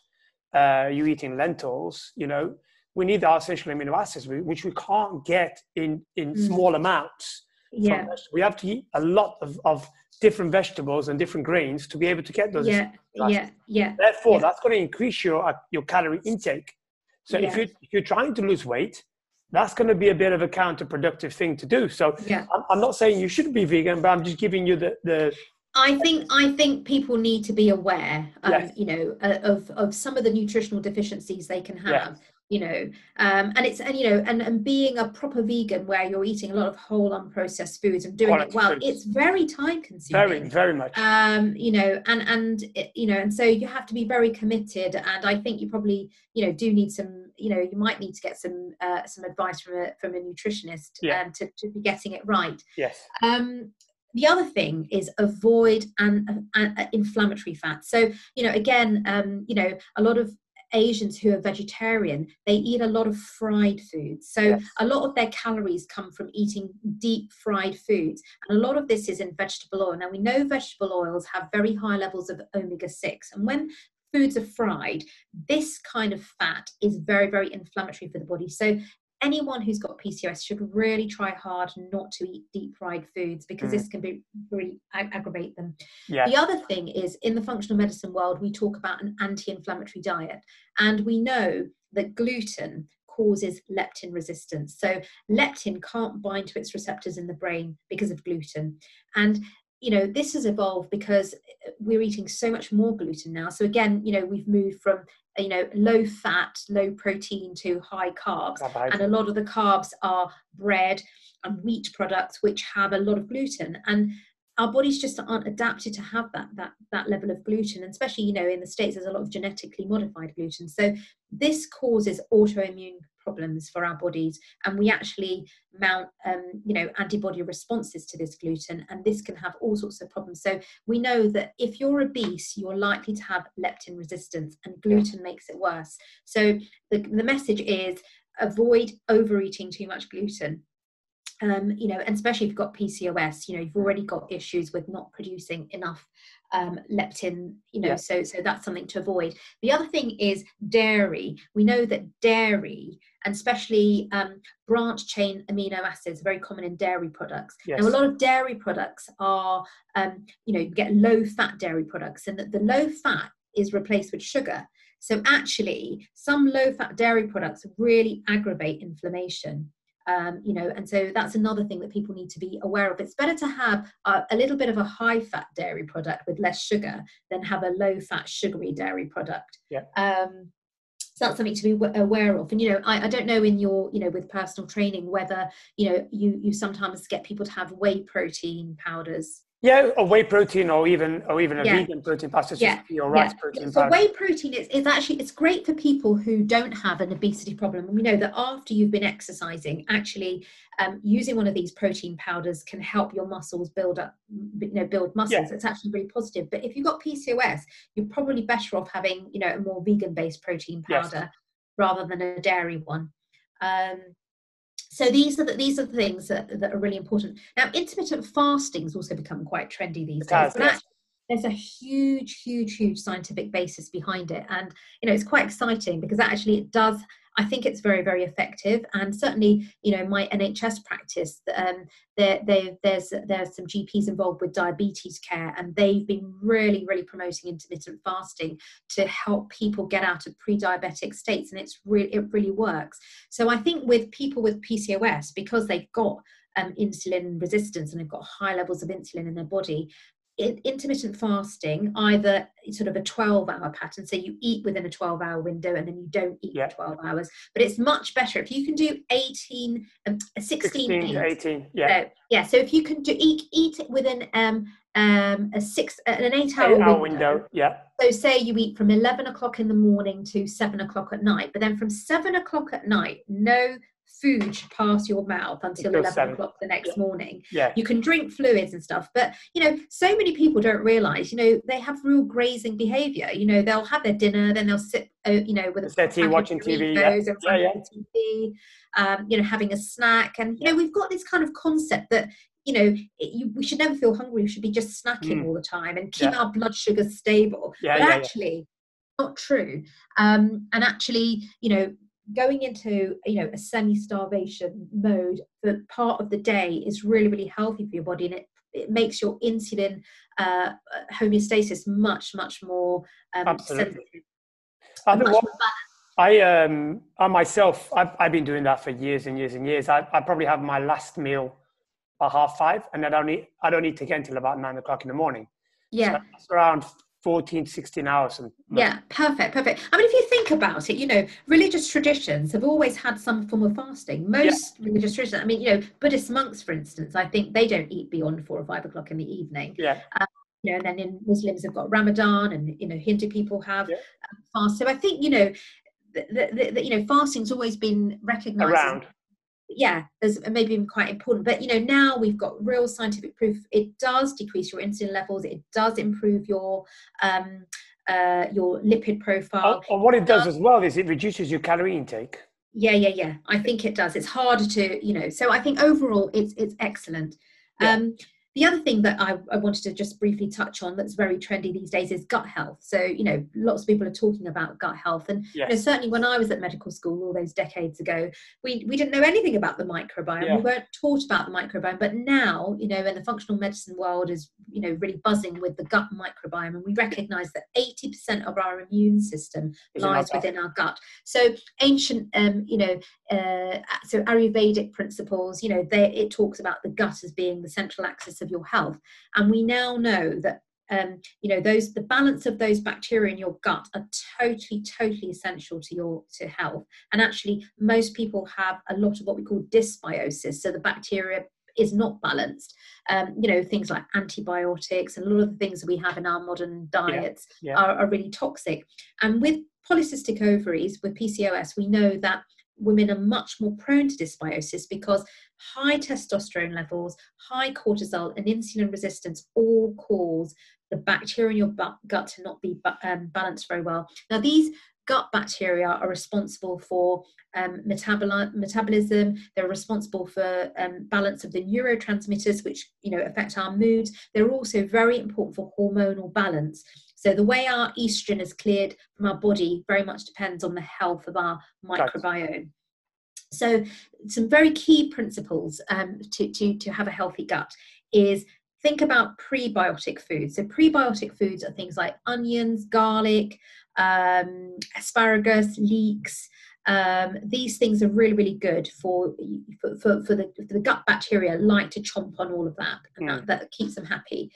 uh, you eating lentils. You know, we need our essential amino acids, which we can't get in in mm. small amounts. Yeah, we have to eat a lot of, of different vegetables and different grains to be able to get those. Yeah, yeah, yeah. Therefore, yeah. that's going to increase your uh, your calorie intake. So yeah. if you if you're trying to lose weight, that's going to be a bit of a counterproductive thing to do. So yeah. I'm, I'm not saying you shouldn't be vegan, but I'm just giving you the the I think I think people need to be aware, um, yes. you know, uh, of of some of the nutritional deficiencies they can have you know um, and it's and you know and, and being a proper vegan where you're eating a lot of whole unprocessed foods and doing Quality it well foods. it's very time consuming. very very much. Um, you know and and it, you know and so you have to be very committed and i think you probably you know do need some you know you might need to get some uh, some advice from a from a nutritionist yeah. um, to, to be getting it right. Yes. Um the other thing is avoid an, an, an, inflammatory fat so you know again um, you know a lot of Asians who are vegetarian, they eat a lot of fried foods. So yes. a lot of their calories come from eating deep fried foods. And a lot of this is in vegetable oil. Now we know vegetable oils have very high levels of omega 6. And when foods are fried, this kind of fat is very, very inflammatory for the body. So anyone who's got PCOS should really try hard not to eat deep fried foods because mm. this can be really ag- aggravate them. Yeah. The other thing is in the functional medicine world, we talk about an anti-inflammatory diet, and we know that gluten causes leptin resistance. So leptin can't bind to its receptors in the brain because of gluten, and you know this has evolved because uh, we're eating so much more gluten now. So again you know we've moved from you know low fat low protein to high carbs and a lot of the carbs are bread and wheat products which have a lot of gluten. And our bodies just aren't adapted to have that that that level of gluten. And especially you know in the states there's a lot of genetically modified gluten. So this causes autoimmune problems for our bodies and we actually mount um, you know antibody responses to this gluten and this can have all sorts of problems so we know that if you're obese you're likely to have leptin resistance and gluten makes it worse so the, the message is avoid overeating too much gluten um, you know, and especially if you've got PCOS, you know, you've already got issues with not producing enough um, leptin, you know, yeah. so so that's something to avoid. The other thing is dairy. We know that dairy, and especially um, branch chain amino acids, very common in dairy products. Yes. Now, a lot of dairy products are, um, you know, you get low fat dairy products, and that the low fat is replaced with sugar. So actually, some low fat dairy products really aggravate inflammation um, you know and so that's another thing that people need to be aware of it's better to have a, a little bit of a high fat dairy product with less sugar than have a low fat sugary dairy product yeah um, so that's something to be aware of. And you know I, I don't know in your you know with personal training whether you know you you sometimes get people to have whey protein powders yeah, a whey protein or even or even a yeah. vegan protein pasta, yeah. your rice yeah. protein so whey protein is, is actually it's great for people who don't have an obesity problem. And we know that after you've been exercising, actually um, using one of these protein powders can help your muscles build up, you know, build muscles. Yeah. It's actually really positive. But if you've got PCOS, you're probably better off having, you know, a more vegan-based protein powder yes. rather than a dairy one. Um, so these are the, these are the things that, that are really important. Now, intermittent fasting has also become quite trendy these days. there's a huge, huge, huge scientific basis behind it, and you know it's quite exciting because actually it does I think it's very, very effective. And certainly, you know, my NHS practice, um, there, there, there's there's some GPs involved with diabetes care, and they've been really, really promoting intermittent fasting to help people get out of pre-diabetic states, and it's really it really works. So I think with people with PCOS, because they've got um, insulin resistance and they've got high levels of insulin in their body, intermittent fasting either sort of a 12 hour pattern so you eat within a 12 hour window and then you don't eat yeah. for 12 hours but it's much better if you can do 18 um, 16, 16 18 yeah so, yeah so if you can do eat eat within um um a six an eight hour, eight hour window. window yeah so say you eat from 11 o'clock in the morning to 7 o'clock at night but then from 7 o'clock at night no food should pass your mouth until 11 seven. o'clock the next yeah. morning. Yeah. You can drink fluids and stuff, but you know, so many people don't realize, you know, they have real grazing behavior. You know, they'll have their dinner, then they'll sit, uh, you know, with a tea, watching TV, yeah. yeah, yeah. TV, um, you know, having a snack. And, you know, we've got this kind of concept that, you know it, you, we should never feel hungry we should be just snacking mm. all the time and keep our blood sugar stable yeah, but actually not true um, and actually you know going into you know a semi-starvation mode for part of the day is really really healthy for your body and it it makes your insulin uh, homeostasis much much more um, Absolutely. I, much what, I um I myself I've, I've been doing that for years and years and years. I, I probably have my last meal by half five, and I don't need I don't need to get until about nine o'clock in the morning. Yeah, so it's around 14 16 hours and yeah perfect perfect. I mean if you think about it you know religious traditions have always had some form of fasting. Most yeah. religious traditions i mean you know buddhist monks for instance i think they don't eat beyond four or five o'clock in the evening. Yeah. Um, you know and then in muslims have got ramadan and you know hindu people have yeah. Um, fast. So i think you know that you know fasting's always been recognized around yeah, as maybe even quite important. But you know, now we've got real scientific proof. It does decrease your insulin levels. It does improve your um, uh, your lipid profile. And what it does as well is it reduces your calorie intake. Yeah, yeah, yeah. I think it does. It's harder to, you know. So I think overall, it's it's excellent. Yeah. Um, the other thing that I, I, wanted to just briefly touch on that's very trendy these days is gut health. So, you know, lots of people are talking about gut health. And yes. you know, certainly when I was at medical school all those decades ago, we, we didn't know anything about the microbiome. Yeah. We weren't taught about the microbiome. But now, you know, in the functional medicine world is, you know, really buzzing with the gut microbiome. And we recognize that 80% of our immune system is lies in within our gut. So ancient, um, you know, uh, so Ayurvedic principles, you know, they, it talks about the gut as being the central axis of your health. And we now know that um, you know those the balance of those bacteria in your gut are totally totally essential to your to health and actually most people have a lot of what we call dysbiosis so the bacteria is not balanced um, you know things like antibiotics and a lot of the things that we have in our modern diets yeah, yeah. Are, are really toxic and with polycystic ovaries with pcos we know that women are much more prone to dysbiosis because high testosterone levels, high cortisol, and insulin resistance all cause the bacteria in your gut to not be um, balanced very well. Now, these gut bacteria are responsible for um, metabolism. They're responsible for um, balance of the neurotransmitters, which you know affect our moods. They're also very important for hormonal balance. So the way our estrogen is cleared from our body very much depends on the health of our microbiome. So some very key principles um, to, to, to have a healthy gut is think about prebiotic foods. So prebiotic foods are things like onions, garlic, um, asparagus, leeks. Um, these things are really, really good for for, for, for, the, for the gut bacteria. Like to chomp on all of that, and mm. that, that keeps them happy.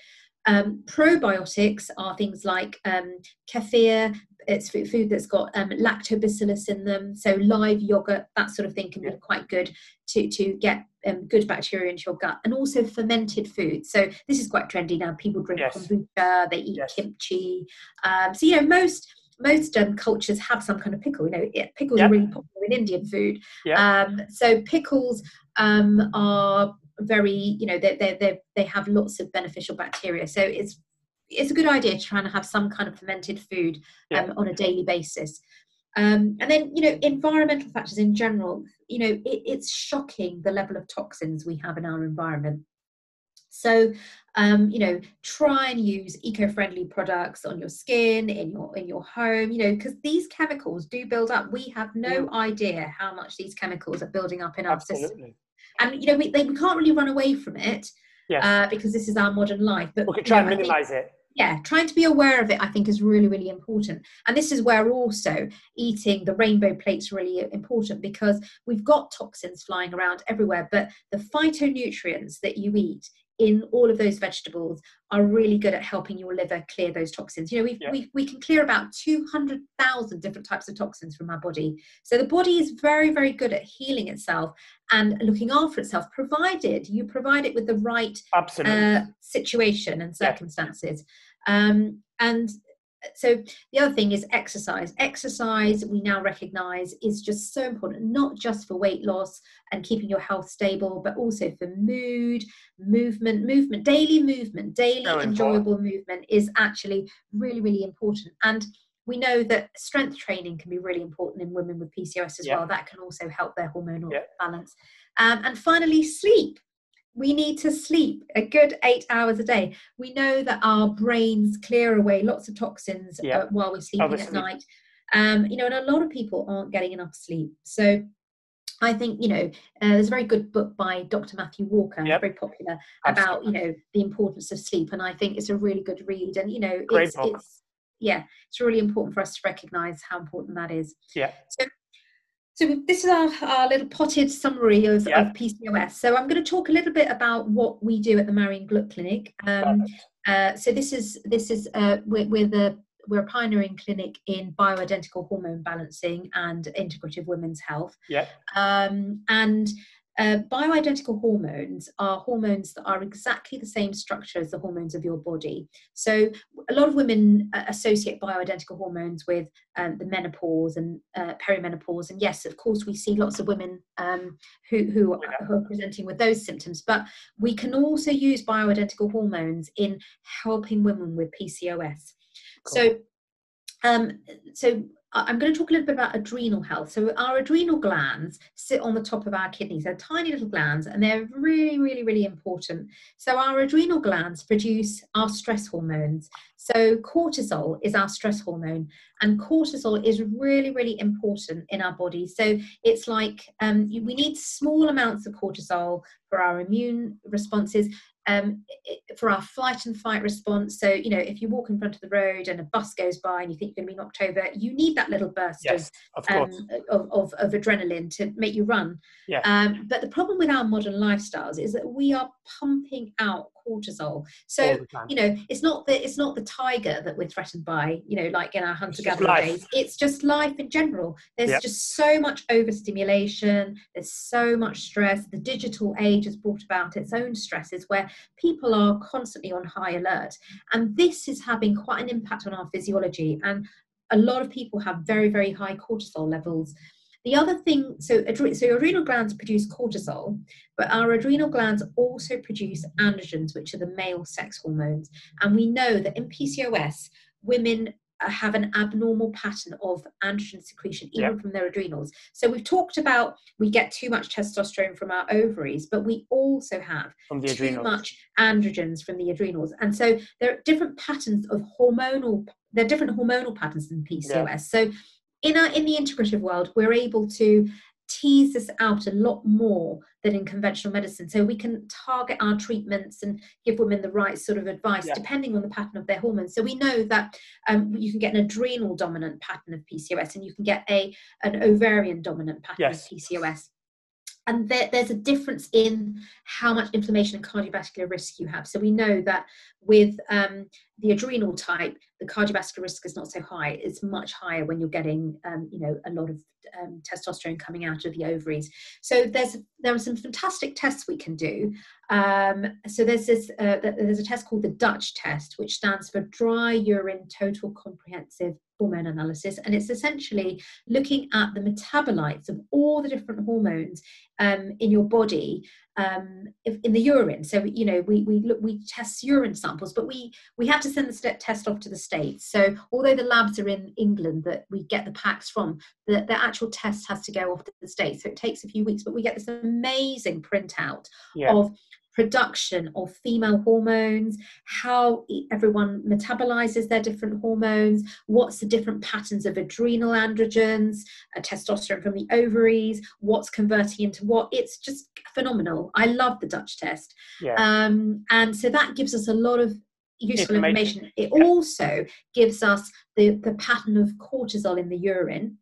Um, probiotics are things like um, kefir, it's food that's got um, lactobacillus in them, so live yogurt, that sort of thing can be quite good to, to get um, good bacteria into your gut, and also fermented foods. So this is quite trendy now. People drink yes. kombucha, they eat yes. kimchi. Um, so you know most most um, cultures have some kind of pickle. You know, pickles yep. are really popular in Indian food. Yep. Um, so pickles um, are very you know they they they have lots of beneficial bacteria so it's it's a good idea to try and have some kind of fermented food yeah. um, on a daily basis um, and then you know environmental factors in general you know it, it's shocking the level of toxins we have in our environment so um, you know try and use eco-friendly products on your skin in your in your home you know because these chemicals do build up we have no yeah. idea how much these chemicals are building up in Absolutely. our system and you know we, they, we can't really run away from it yes. uh, because this is our modern life but we can try and know, minimize think, it yeah trying to be aware of it i think is really really important and this is where also eating the rainbow plates really important because we've got toxins flying around everywhere but the phytonutrients that you eat in all of those vegetables are really good at helping your liver clear those toxins. You know, we yeah. we, we can clear about 200,000 different types of toxins from our body. So the body is very, very good at healing itself and looking after itself, provided you provide it with the right uh, situation and circumstances. Yeah. Um, and so the other thing is exercise. Exercise we now recognize is just so important not just for weight loss and keeping your health stable but also for mood movement movement daily movement daily so enjoyable movement is actually really really important. And we know that strength training can be really important in women with pcos as yeah. well. That can also help their hormonal yeah. balance. Um, and finally sleep we need to sleep a good eight hours a day. We know that our brains clear away lots of toxins Yeah. uh, while we're sleeping Obviously. at night. Um, you know, and a lot of people aren't getting enough sleep. So I think, you know, uh, there's a very good book by Dr. Matthew Walker, Yep. very popular, about, you know, the importance of sleep. And I think it's a really good read. And, you know, Great it's, book. it's, yeah, it's really important for us to recognize how important that is. Yeah. So this is our, our little potted summary of, Yeah. of PCOS. So I'm going to talk a little bit about what we do at the Marion Gluck Clinic. Um, uh, so this is this is uh, we're, we're the we're a pioneering clinic in bioidentical hormone balancing and integrative women's health. Yeah. Um, and uh, bioidentical hormones are hormones that are exactly the same structure as the hormones of your body. So a lot of women uh, associate bioidentical hormones with um, the menopause and uh, perimenopause. And yes, of course, we see lots of women um, who, who, that. who are presenting with those symptoms. But we can also use bioidentical hormones in helping women with PCOS. So, um, so I'm going to talk a little bit about adrenal health. So, our adrenal glands sit on the top of our kidneys. They're tiny little glands, and they're really, really, really important. So, our adrenal glands produce our stress hormones. So, cortisol is our stress hormone, and cortisol is really, really important in our body. So, it's like um, we need small amounts of cortisol for our immune responses um, for our flight and fight response. So, you know, if you walk in front of the road and a bus goes by and you think you're going to be knocked over, you need that little burst Yes, of of, um, of, of, of adrenaline to make you run. Yeah. Um, but the problem with our modern lifestyles is that we are pumping out cortisol. So, all the time. you know it's not the it's not the tiger that we're threatened by you know like in our hunter gatherer days. It's just life in general. There's Yep. just so much overstimulation. There's so much stress. The digital age has brought about its own stresses where people are constantly on high alert. And this is having quite an impact on our physiology. And a lot of people have very very high cortisol levels the other thing, so, adre- so your adrenal glands produce cortisol, but our adrenal glands also produce androgens, which are the male sex hormones. And we know that in PCOS, women uh, have an abnormal pattern of androgen secretion, even Yep. from their adrenals. So we've talked about we get too much testosterone from our ovaries, but we also have from the too adrenals. much androgens from the adrenals. And so there are different patterns of hormonal, there are different hormonal patterns in PCOS. So in our in the integrative world, we're able to tease this out a lot more than in conventional medicine. So we can target our treatments and give women the right sort of advice Yeah. depending on the pattern of their hormones. So we know that um, you can get an adrenal dominant pattern of PCOS and you can get a an ovarian dominant pattern Yes. of PCOS. And there, there's a difference in how much inflammation and cardiovascular risk you have. So we know that with um, the adrenal type, the cardiovascular risk is not so high. It's much higher when you're getting, um, you know, a lot of um, testosterone coming out of the ovaries. So there's there are some fantastic tests we can do. Um, so there's this uh, there's a test called the Dutch test, which stands for Dry Urine Total Comprehensive Hormone Analysis, and it's essentially looking at the metabolites of all the different hormones um, in your body um, if, in the urine. So you know we we look we test urine samples, but we we have to send the st- test off to the states. So although the labs are in England that we get the packs from, the, the actual test has to go off to the states. So it takes a few weeks, but we get this amazing printout Yeah. of production of female hormones, how everyone metabolizes their different hormones, what's the different patterns of adrenal androgens, uh, testosterone from the ovaries, what's converting into what. It's just phenomenal. I love the Dutch test. yeah. Um, and so that gives us a lot of useful Information. information. It Yeah. also gives us the, the pattern of cortisol in the urine.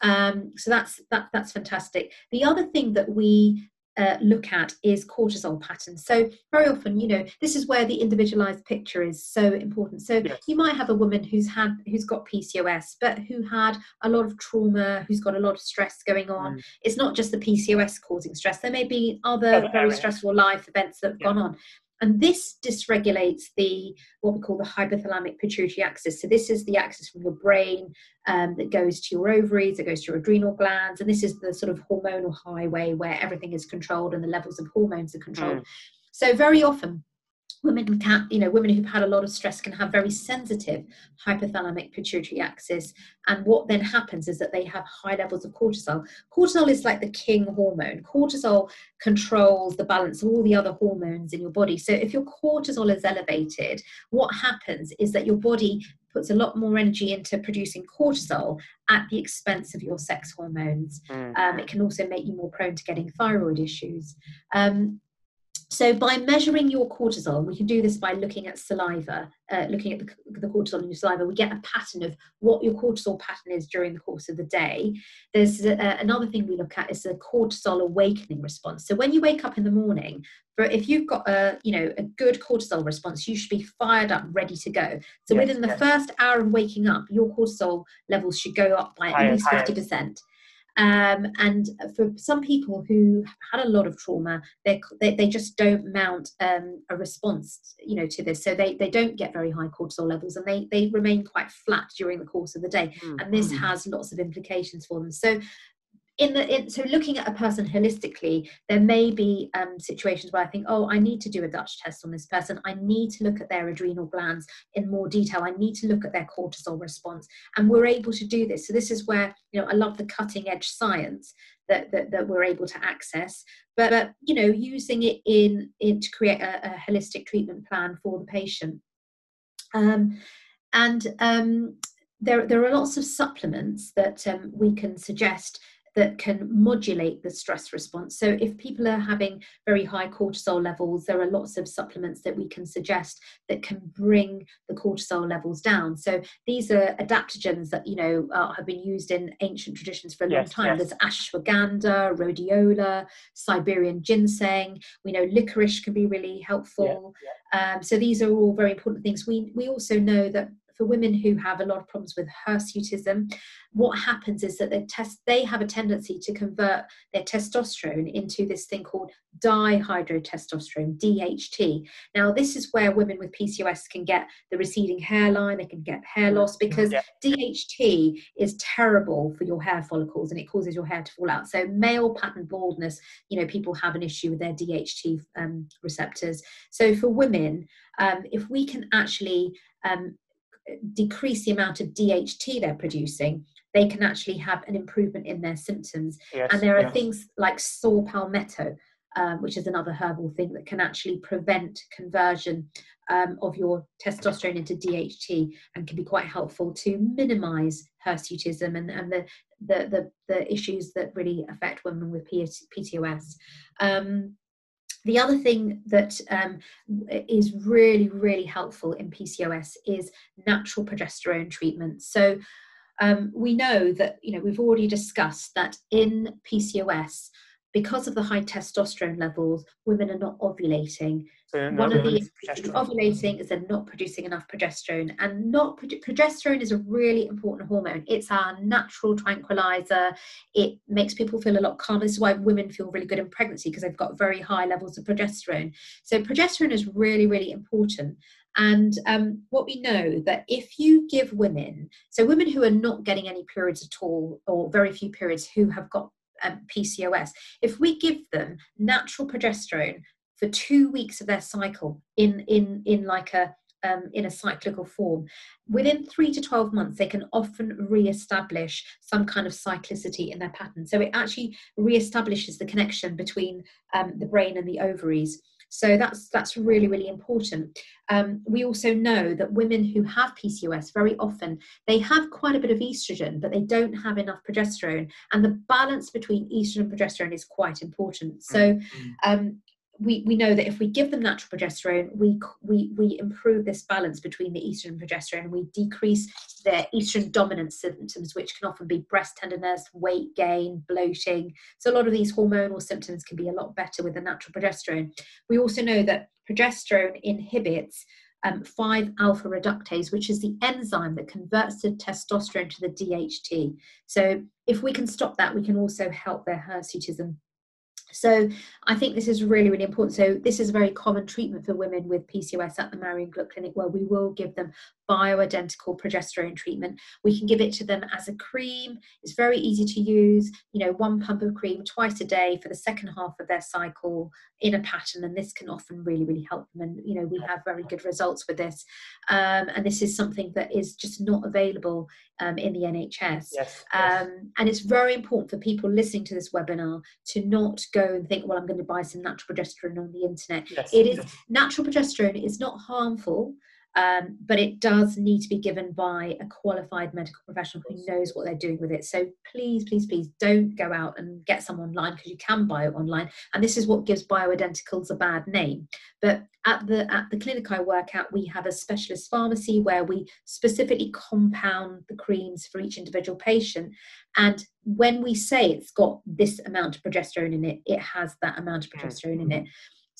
Um, so that's that, that's fantastic. The other thing that we uh, look at is cortisol patterns. So very often, you know, this is where the individualized picture is so important. So Yes. you might have a woman who's had who's got PCOS, but who had a lot of trauma, who's got a lot of stress going on. Mm. It's not just the PCOS causing stress. There may be other very stressful life events that have Yeah. gone on. And this dysregulates the what we call the hypothalamic pituitary axis. So this is the axis from your brain um, that goes to your ovaries, that goes to your adrenal glands, and this is the sort of hormonal highway where everything is controlled and the levels of hormones are controlled. Mm. So very often women can you know women who've had a lot of stress can have very sensitive hypothalamic pituitary axis. And what then happens is that they have high levels of cortisol. Cortisol is like the king hormone. Cortisol controls the balance of all the other hormones in your body. So if your cortisol is elevated what happens is that your body puts a lot more energy into producing cortisol at the expense of your sex hormones. Mm. um, it can also make you more prone to getting thyroid issues. Um, so by measuring your cortisol, we can do this by looking at saliva, uh, looking at the, the, cortisol in your saliva, we get a pattern of what your cortisol pattern is during the course of the day. There's a, another thing we look at is the cortisol awakening response. So when you wake up in the morning, for if you've got a you know a good cortisol response, you should be fired up, ready to go. So yes, within the yes. first hour of waking up, your cortisol levels should go up by higher, at least fifty percent. Um, and for some people who had a lot of trauma, they, they, they just don't mount um, a response, you know, to this. So they, they don't get very high cortisol levels and they, they remain quite flat during the course of the day. Mm-hmm. And this has lots of implications for them. So in the in, so looking at a person holistically there may be um, situations where i think oh i need to do a dutch test on this person. I need to look at their adrenal glands in more detail. I need to look at their cortisol response. And we're able to do this. So this is where you know i love the cutting edge science that, that, that we're able to access. But, but you know using it in, in to create a, a holistic treatment plan for the patient. Um, and um, there, there are lots of supplements that um, we can suggest that can modulate the stress response. So, if people are having very high cortisol levels, there are lots of supplements that we can suggest that can bring the cortisol levels down. So, these are adaptogens that you know uh, have been used in ancient traditions for a yes, long time. Yes. There's ashwagandha, rhodiola, Siberian ginseng. We know licorice can be really helpful. Yeah, yeah. Um, so, these are all very important things. We we also know that for women who have a lot of problems with hirsutism, what happens is that they test they have a tendency to convert their testosterone into this thing called dihydrotestosterone DHT. Now this is where women with PCOS can get the receding hairline, they can get hair loss because yeah. DHT is terrible for your hair follicles and it causes your hair to fall out. So male pattern baldness, you know, people have an issue with their DHT um, receptors. So for women, um, if we can actually um, decrease the amount of DHT they're producing, they can actually have an improvement in their symptoms. Yes, and there are yes. things like saw palmetto, um, which is another herbal thing that can actually prevent conversion um, of your testosterone into DHT and can be quite helpful to minimize hirsutism and, and the, the, the, the issues that really affect women with PCOS. Um, the other thing that um, is really, really helpful in PCOS is natural progesterone treatment. So um, we know that, you know, we've already discussed that in PCOS, because of the high testosterone levels, women are not ovulating. So One of the issues ovulating is they're not producing enough progesterone, and not progesterone is a really important hormone. It's our natural tranquilizer. It makes people feel a lot calmer. This is why women feel really good in pregnancy because they've got very high levels of progesterone. So progesterone is really, really important. And um, what we know that if you give women, so women who are not getting any periods at all, or very few periods, who have got um, PCOS, if we give them natural progesterone for two weeks of their cycle in in in like a um, in a cyclical form. Within three to 12 months, they can often re-establish some kind of cyclicity in their pattern. So it actually re-establishes the connection between um, the brain and the ovaries. So that's that's really really important. Um, we also know that women who have PCOS very often they have quite a bit of estrogen, but they don't have enough progesterone, and the balance between estrogen and progesterone is quite important. So mm-hmm. um, we, we know that if we give them natural progesterone, we, we, we improve this balance between the estrogen and progesterone, we decrease their estrogen dominant symptoms, which can often be breast tenderness, weight gain, bloating. So, a lot of these hormonal symptoms can be a lot better with the natural progesterone. We also know that progesterone inhibits um, 5 alpha reductase, which is the enzyme that converts the testosterone to the DHT. So, if we can stop that, we can also help their hirsutism So I think this is really, really important. So this is a very common treatment for women with PCOS at the Marion Gluck Clinic, where we will give them bioidentical progesterone treatment. We can give it to them as a cream. It's very easy to use. You know, one pump of cream twice a day for the second half of their cycle in a pattern, and this can often really, really help them. And you know, we have very good results with this. Um, and this is something that is just not available um, in the NHS. Yes, um, and it's very important for people listening to this webinar to not go and think, well, I'm going to buy some natural progesterone on the internet. Yes, it is natural progesterone is not harmful. Um, but it does need to be given by a qualified medical professional who knows what they're doing with it. So please, please, please don't go out and get some online because you can buy it online. And this is what gives bioidenticals a bad name. But at the at the clinic I work at, we have a specialist pharmacy where we specifically compound the creams for each individual patient. And when we say it's got this amount of progesterone in it, it has that amount of progesterone in it.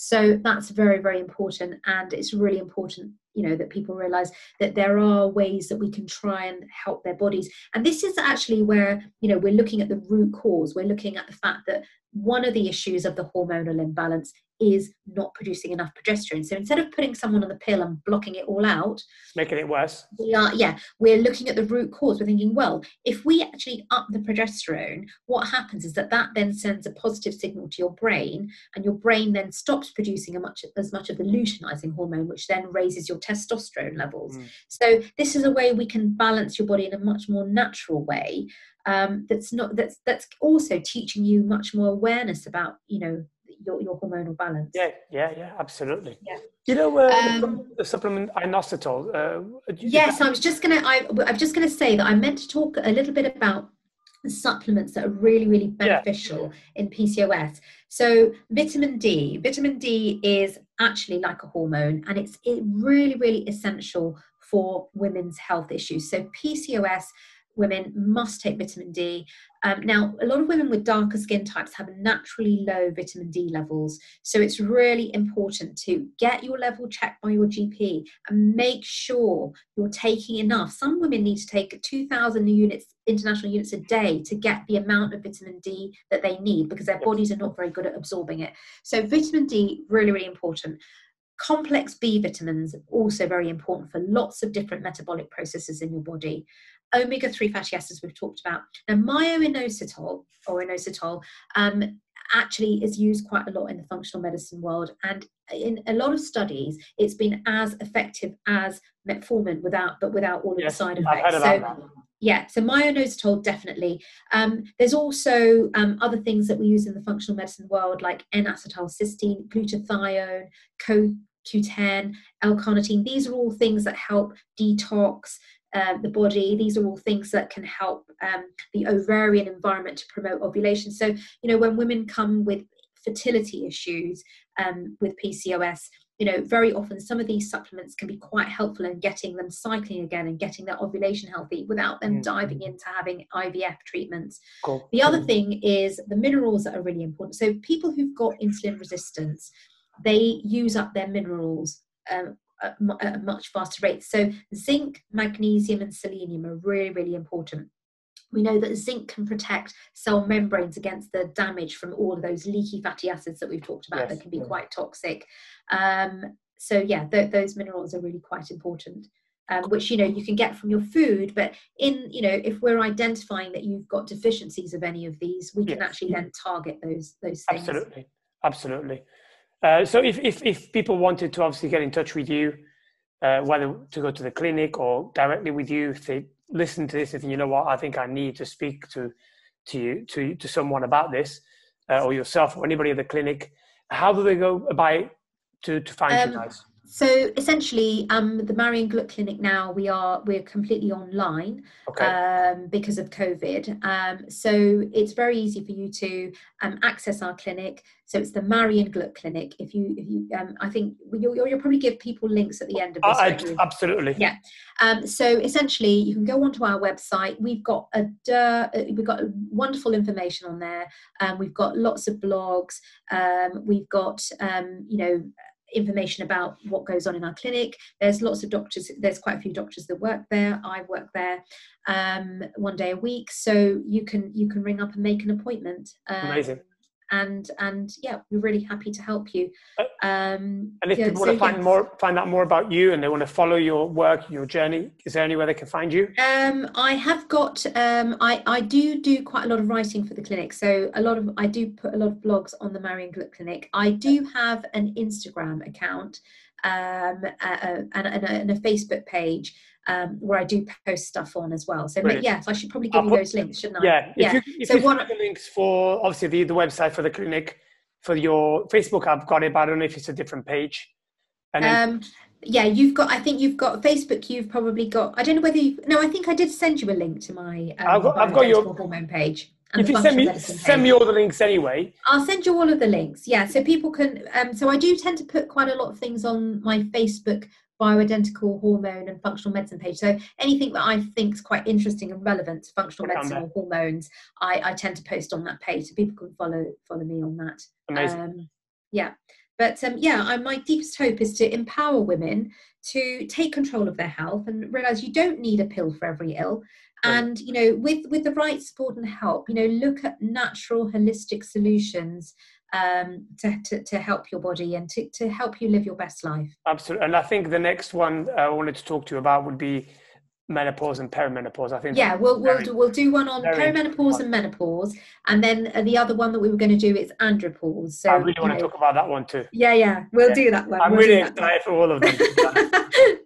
So that's very, very important. And it's really important, you know, that people realize that there are ways that we can try and help their bodies. And this is actually where, you know, we're looking at the root cause. We're looking at the fact that one of the issues of the hormonal imbalance is not producing enough progesterone. So instead of putting someone on the pill and blocking it all out, Making it worse. we are yeah we're looking at the root cause we're thinking well if we actually up the progesterone what happens is that that then sends a positive signal to your brain and your brain then stops producing a much as much of the luteinizing hormone which then raises your testosterone levels Mm. so this is a way we can balance your body in a much more natural way um, that's not that's that's also teaching you much more awareness about you know your, your hormonal balance Yeah, yeah, yeah, absolutely. Yeah. You know, uh, the Um, the supplement inositol. Uh, Yes, I was just gonna. I, I'm just gonna say that I meant to talk a little bit about the supplements that are really, really Yeah. beneficial in PCOS. So vitamin D. Vitamin D is actually like a hormone, and it's it really, really essential for women's health issues. So PCOS women must take vitamin D. Um, now, a lot of women with darker skin types have naturally low vitamin D levels, so it's really important to get your level checked by your GP and make sure you're taking enough. Some women need to take 2,000 units, international units a day to get the amount of vitamin D that they need because their bodies are not very good at absorbing it. So, vitamin D, really, really important. Complex B vitamins, are also very important for lots of different metabolic processes in your body. Omega 3 fatty acids, we've talked about. Now, myoinositol or inositol um, actually is used quite a lot in the functional medicine world. And in a lot of studies, it's been as effective as metformin without, but without all of Yes, the side effects. So, that. yeah, so myoinositol definitely. Um, there's also um, other things that we use in the functional medicine world like N-acetylcysteine, glutathione, CoQ10, L-carnitine. These are all things that help detox uh, the body. These are all things that can help um, the ovarian environment to promote ovulation. So, you know, when women come with fertility issues um, with PCOS, you know, very often some of these supplements can be quite helpful in getting them cycling again and getting their ovulation healthy without them Mm. diving into having IVF treatments. Cool. The other thing is the minerals that are really important. So people who've got insulin resistance, they use up their minerals um, at, a much faster rate. So zinc, magnesium, and selenium are really, really important. We know that zinc can protect cell membranes against the damage from all of those leaky fatty acids that we've talked about Yes, that can be yeah. quite toxic. Um, so yeah, th- those minerals are really quite important. Um, which you know you can get from your food, but in you know if we're identifying that you've got deficiencies of any of these, we can actually then target those those things. Absolutely, absolutely. Uh, so if, if if people wanted to obviously get in touch with you, uh, whether to go to the clinic or directly with you, if they listen to this if you know what, I think I need to speak to to you to to someone about this, uh, or yourself or anybody at the clinic, how do they go about to to find Um, you guys? So essentially, um, the Marion Gluck Clinic now we are we're completely online Okay. um, because of COVID. Um, so it's very easy for you to um, access our clinic. So it's the Marion Gluck Clinic. If you, if you, um, I think you'll, you'll probably give people links at the end of this. I, I, absolutely. Yeah. Um, so essentially, you can go onto our website. We've got a uh, we've got wonderful information on there. Um, we've got lots of blogs. Um, we've got um, you know information about what goes on in our clinic. There's lots of doctors. There's quite a few doctors that work there. I work there um, one day a week, so you can you can ring up and make an appointment. Um, Amazing. And and yeah, we're really happy to help you. Uh, Um, And if yeah, people so want to find yes. more, find out more about you, and they want to follow your work, your journey, is there anywhere they can find you? Um, I have got. Um, I I do do quite a lot of writing for the clinic. So a lot of I do put a lot of blogs on the Marion Gluck Clinic. I do have an Instagram account um, uh, and, and, a, and a Facebook page um, where I do post stuff on as well. So Brilliant. yes, I should probably give I'll you those links, shouldn't I? Yeah, if Yeah. you, if So you one- the links for obviously the, the website for the clinic, for your Facebook, I've got it, but I don't know if it's a different page. And then, Um, yeah, you've got. I think you've got Facebook. You've probably got. I don't know whether you. No, I think I did send you a link to my. Um, I've got- I've got your- hormone page. and if you send me send me all the links anyway, I'll send you all of the links. Yeah, so people can. Um, so I do tend to put quite a lot of things on my Facebook bioidentical hormone and functional medicine page. So anything that I think is quite interesting and relevant to functional medicine or hormones, I, I tend to post on that page, so people can follow follow me on that. amazing. Um, yeah, but um, yeah, I, my deepest hope is to empower women to take control of their health and realize you don't need a pill for every ill. Right. And you know, with with the right support and help, you know, look at natural, holistic solutions um, to, to to help your body and to to help you live your best life. Absolutely. And I think the next one uh, I wanted to talk to you about would be menopause and perimenopause. I think Yeah, we'll we'll do, we'll do one on very perimenopause and menopause, and then uh, the other one that we were going to do is andropause. So I really want to talk about that one too. Yeah, yeah, we'll Yeah. do that one. I'm we'll really excited for all of them. to be honest.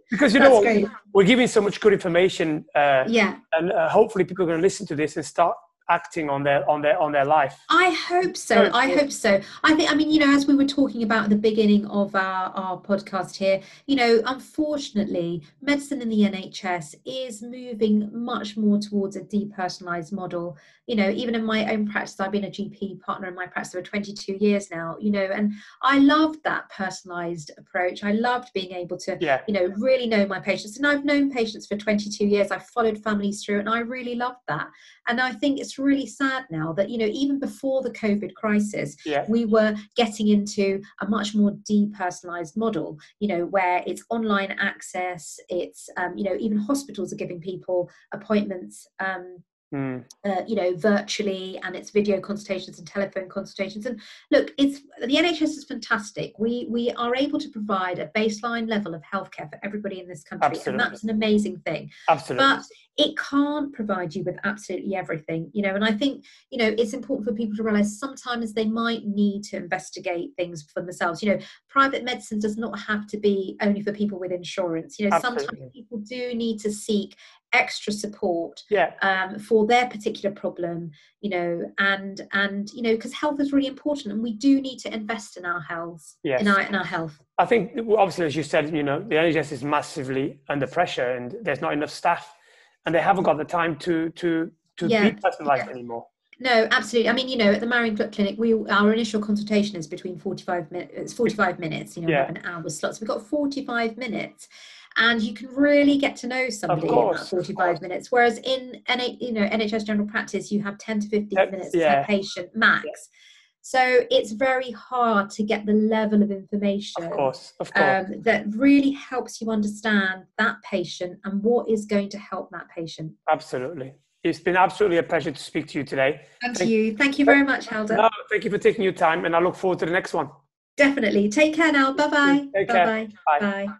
*laughs* because you know what? great. We're giving so much good information, uh, Yeah, and uh, hopefully people are going to listen to this and start acting on their on their on their life. I hope so. I hope so. I think, I mean, you know, as we were talking about at the beginning of our, our podcast here, you know, unfortunately, medicine in the NHS is moving much more towards a depersonalized model. You know, even in my own practice, I've been a GP partner in my practice for 22 years now, you know, and I loved that personalized approach. I loved being able to Yeah, you know, really know my patients. And I've known patients for 22 years. I've followed families through, and I really loved that. And I think it's really sad now that, you know, even before the COVID crisis, yeah, we were getting into a much more depersonalized model, you know, where it's online access, it's, um, you know, even hospitals are giving people appointments. Um, Mm, uh, you know, virtually, and it's video consultations and telephone consultations. And look, it's the NHS is fantastic. We we are able to provide a baseline level of healthcare for everybody in this country, Absolutely. and that's an amazing thing. absolutely. But it can't provide you with absolutely everything, you know. And I think you know it's important for people to realize sometimes they might need to investigate things for themselves. You know, private medicine does not have to be only for people with insurance. You know, Absolutely. sometimes people do need to seek extra support yeah, um, for their particular problem you know and and you know because health is really important and we do need to invest in our health Yes. in our in our health I think obviously, as you said, you know, the NHS is massively under pressure, and there's not enough staff, and they haven't got the time to to to Yeah, be personalised yeah. anymore. no absolutely i mean you know at the marion Gluck clinic we our initial consultation is between 45 minutes it's 45 minutes you know Yeah. an hour slot so we've got 45 minutes and you can really get to know somebody in that 45 minutes whereas in NH, you know nhs general practice you have 10 to 15 minutes yeah. per patient max so it's very hard to get the level of information Of course, of course. um, that really helps you understand that patient and what is going to help that patient. Absolutely. It's been absolutely a pleasure to speak to you today. And Thank- to you. Thank you very much, Helder. No, thank you for taking your time, and I look forward to the next one. Definitely. Take care now. Bye-bye. Take care. Bye-bye. Bye. Bye.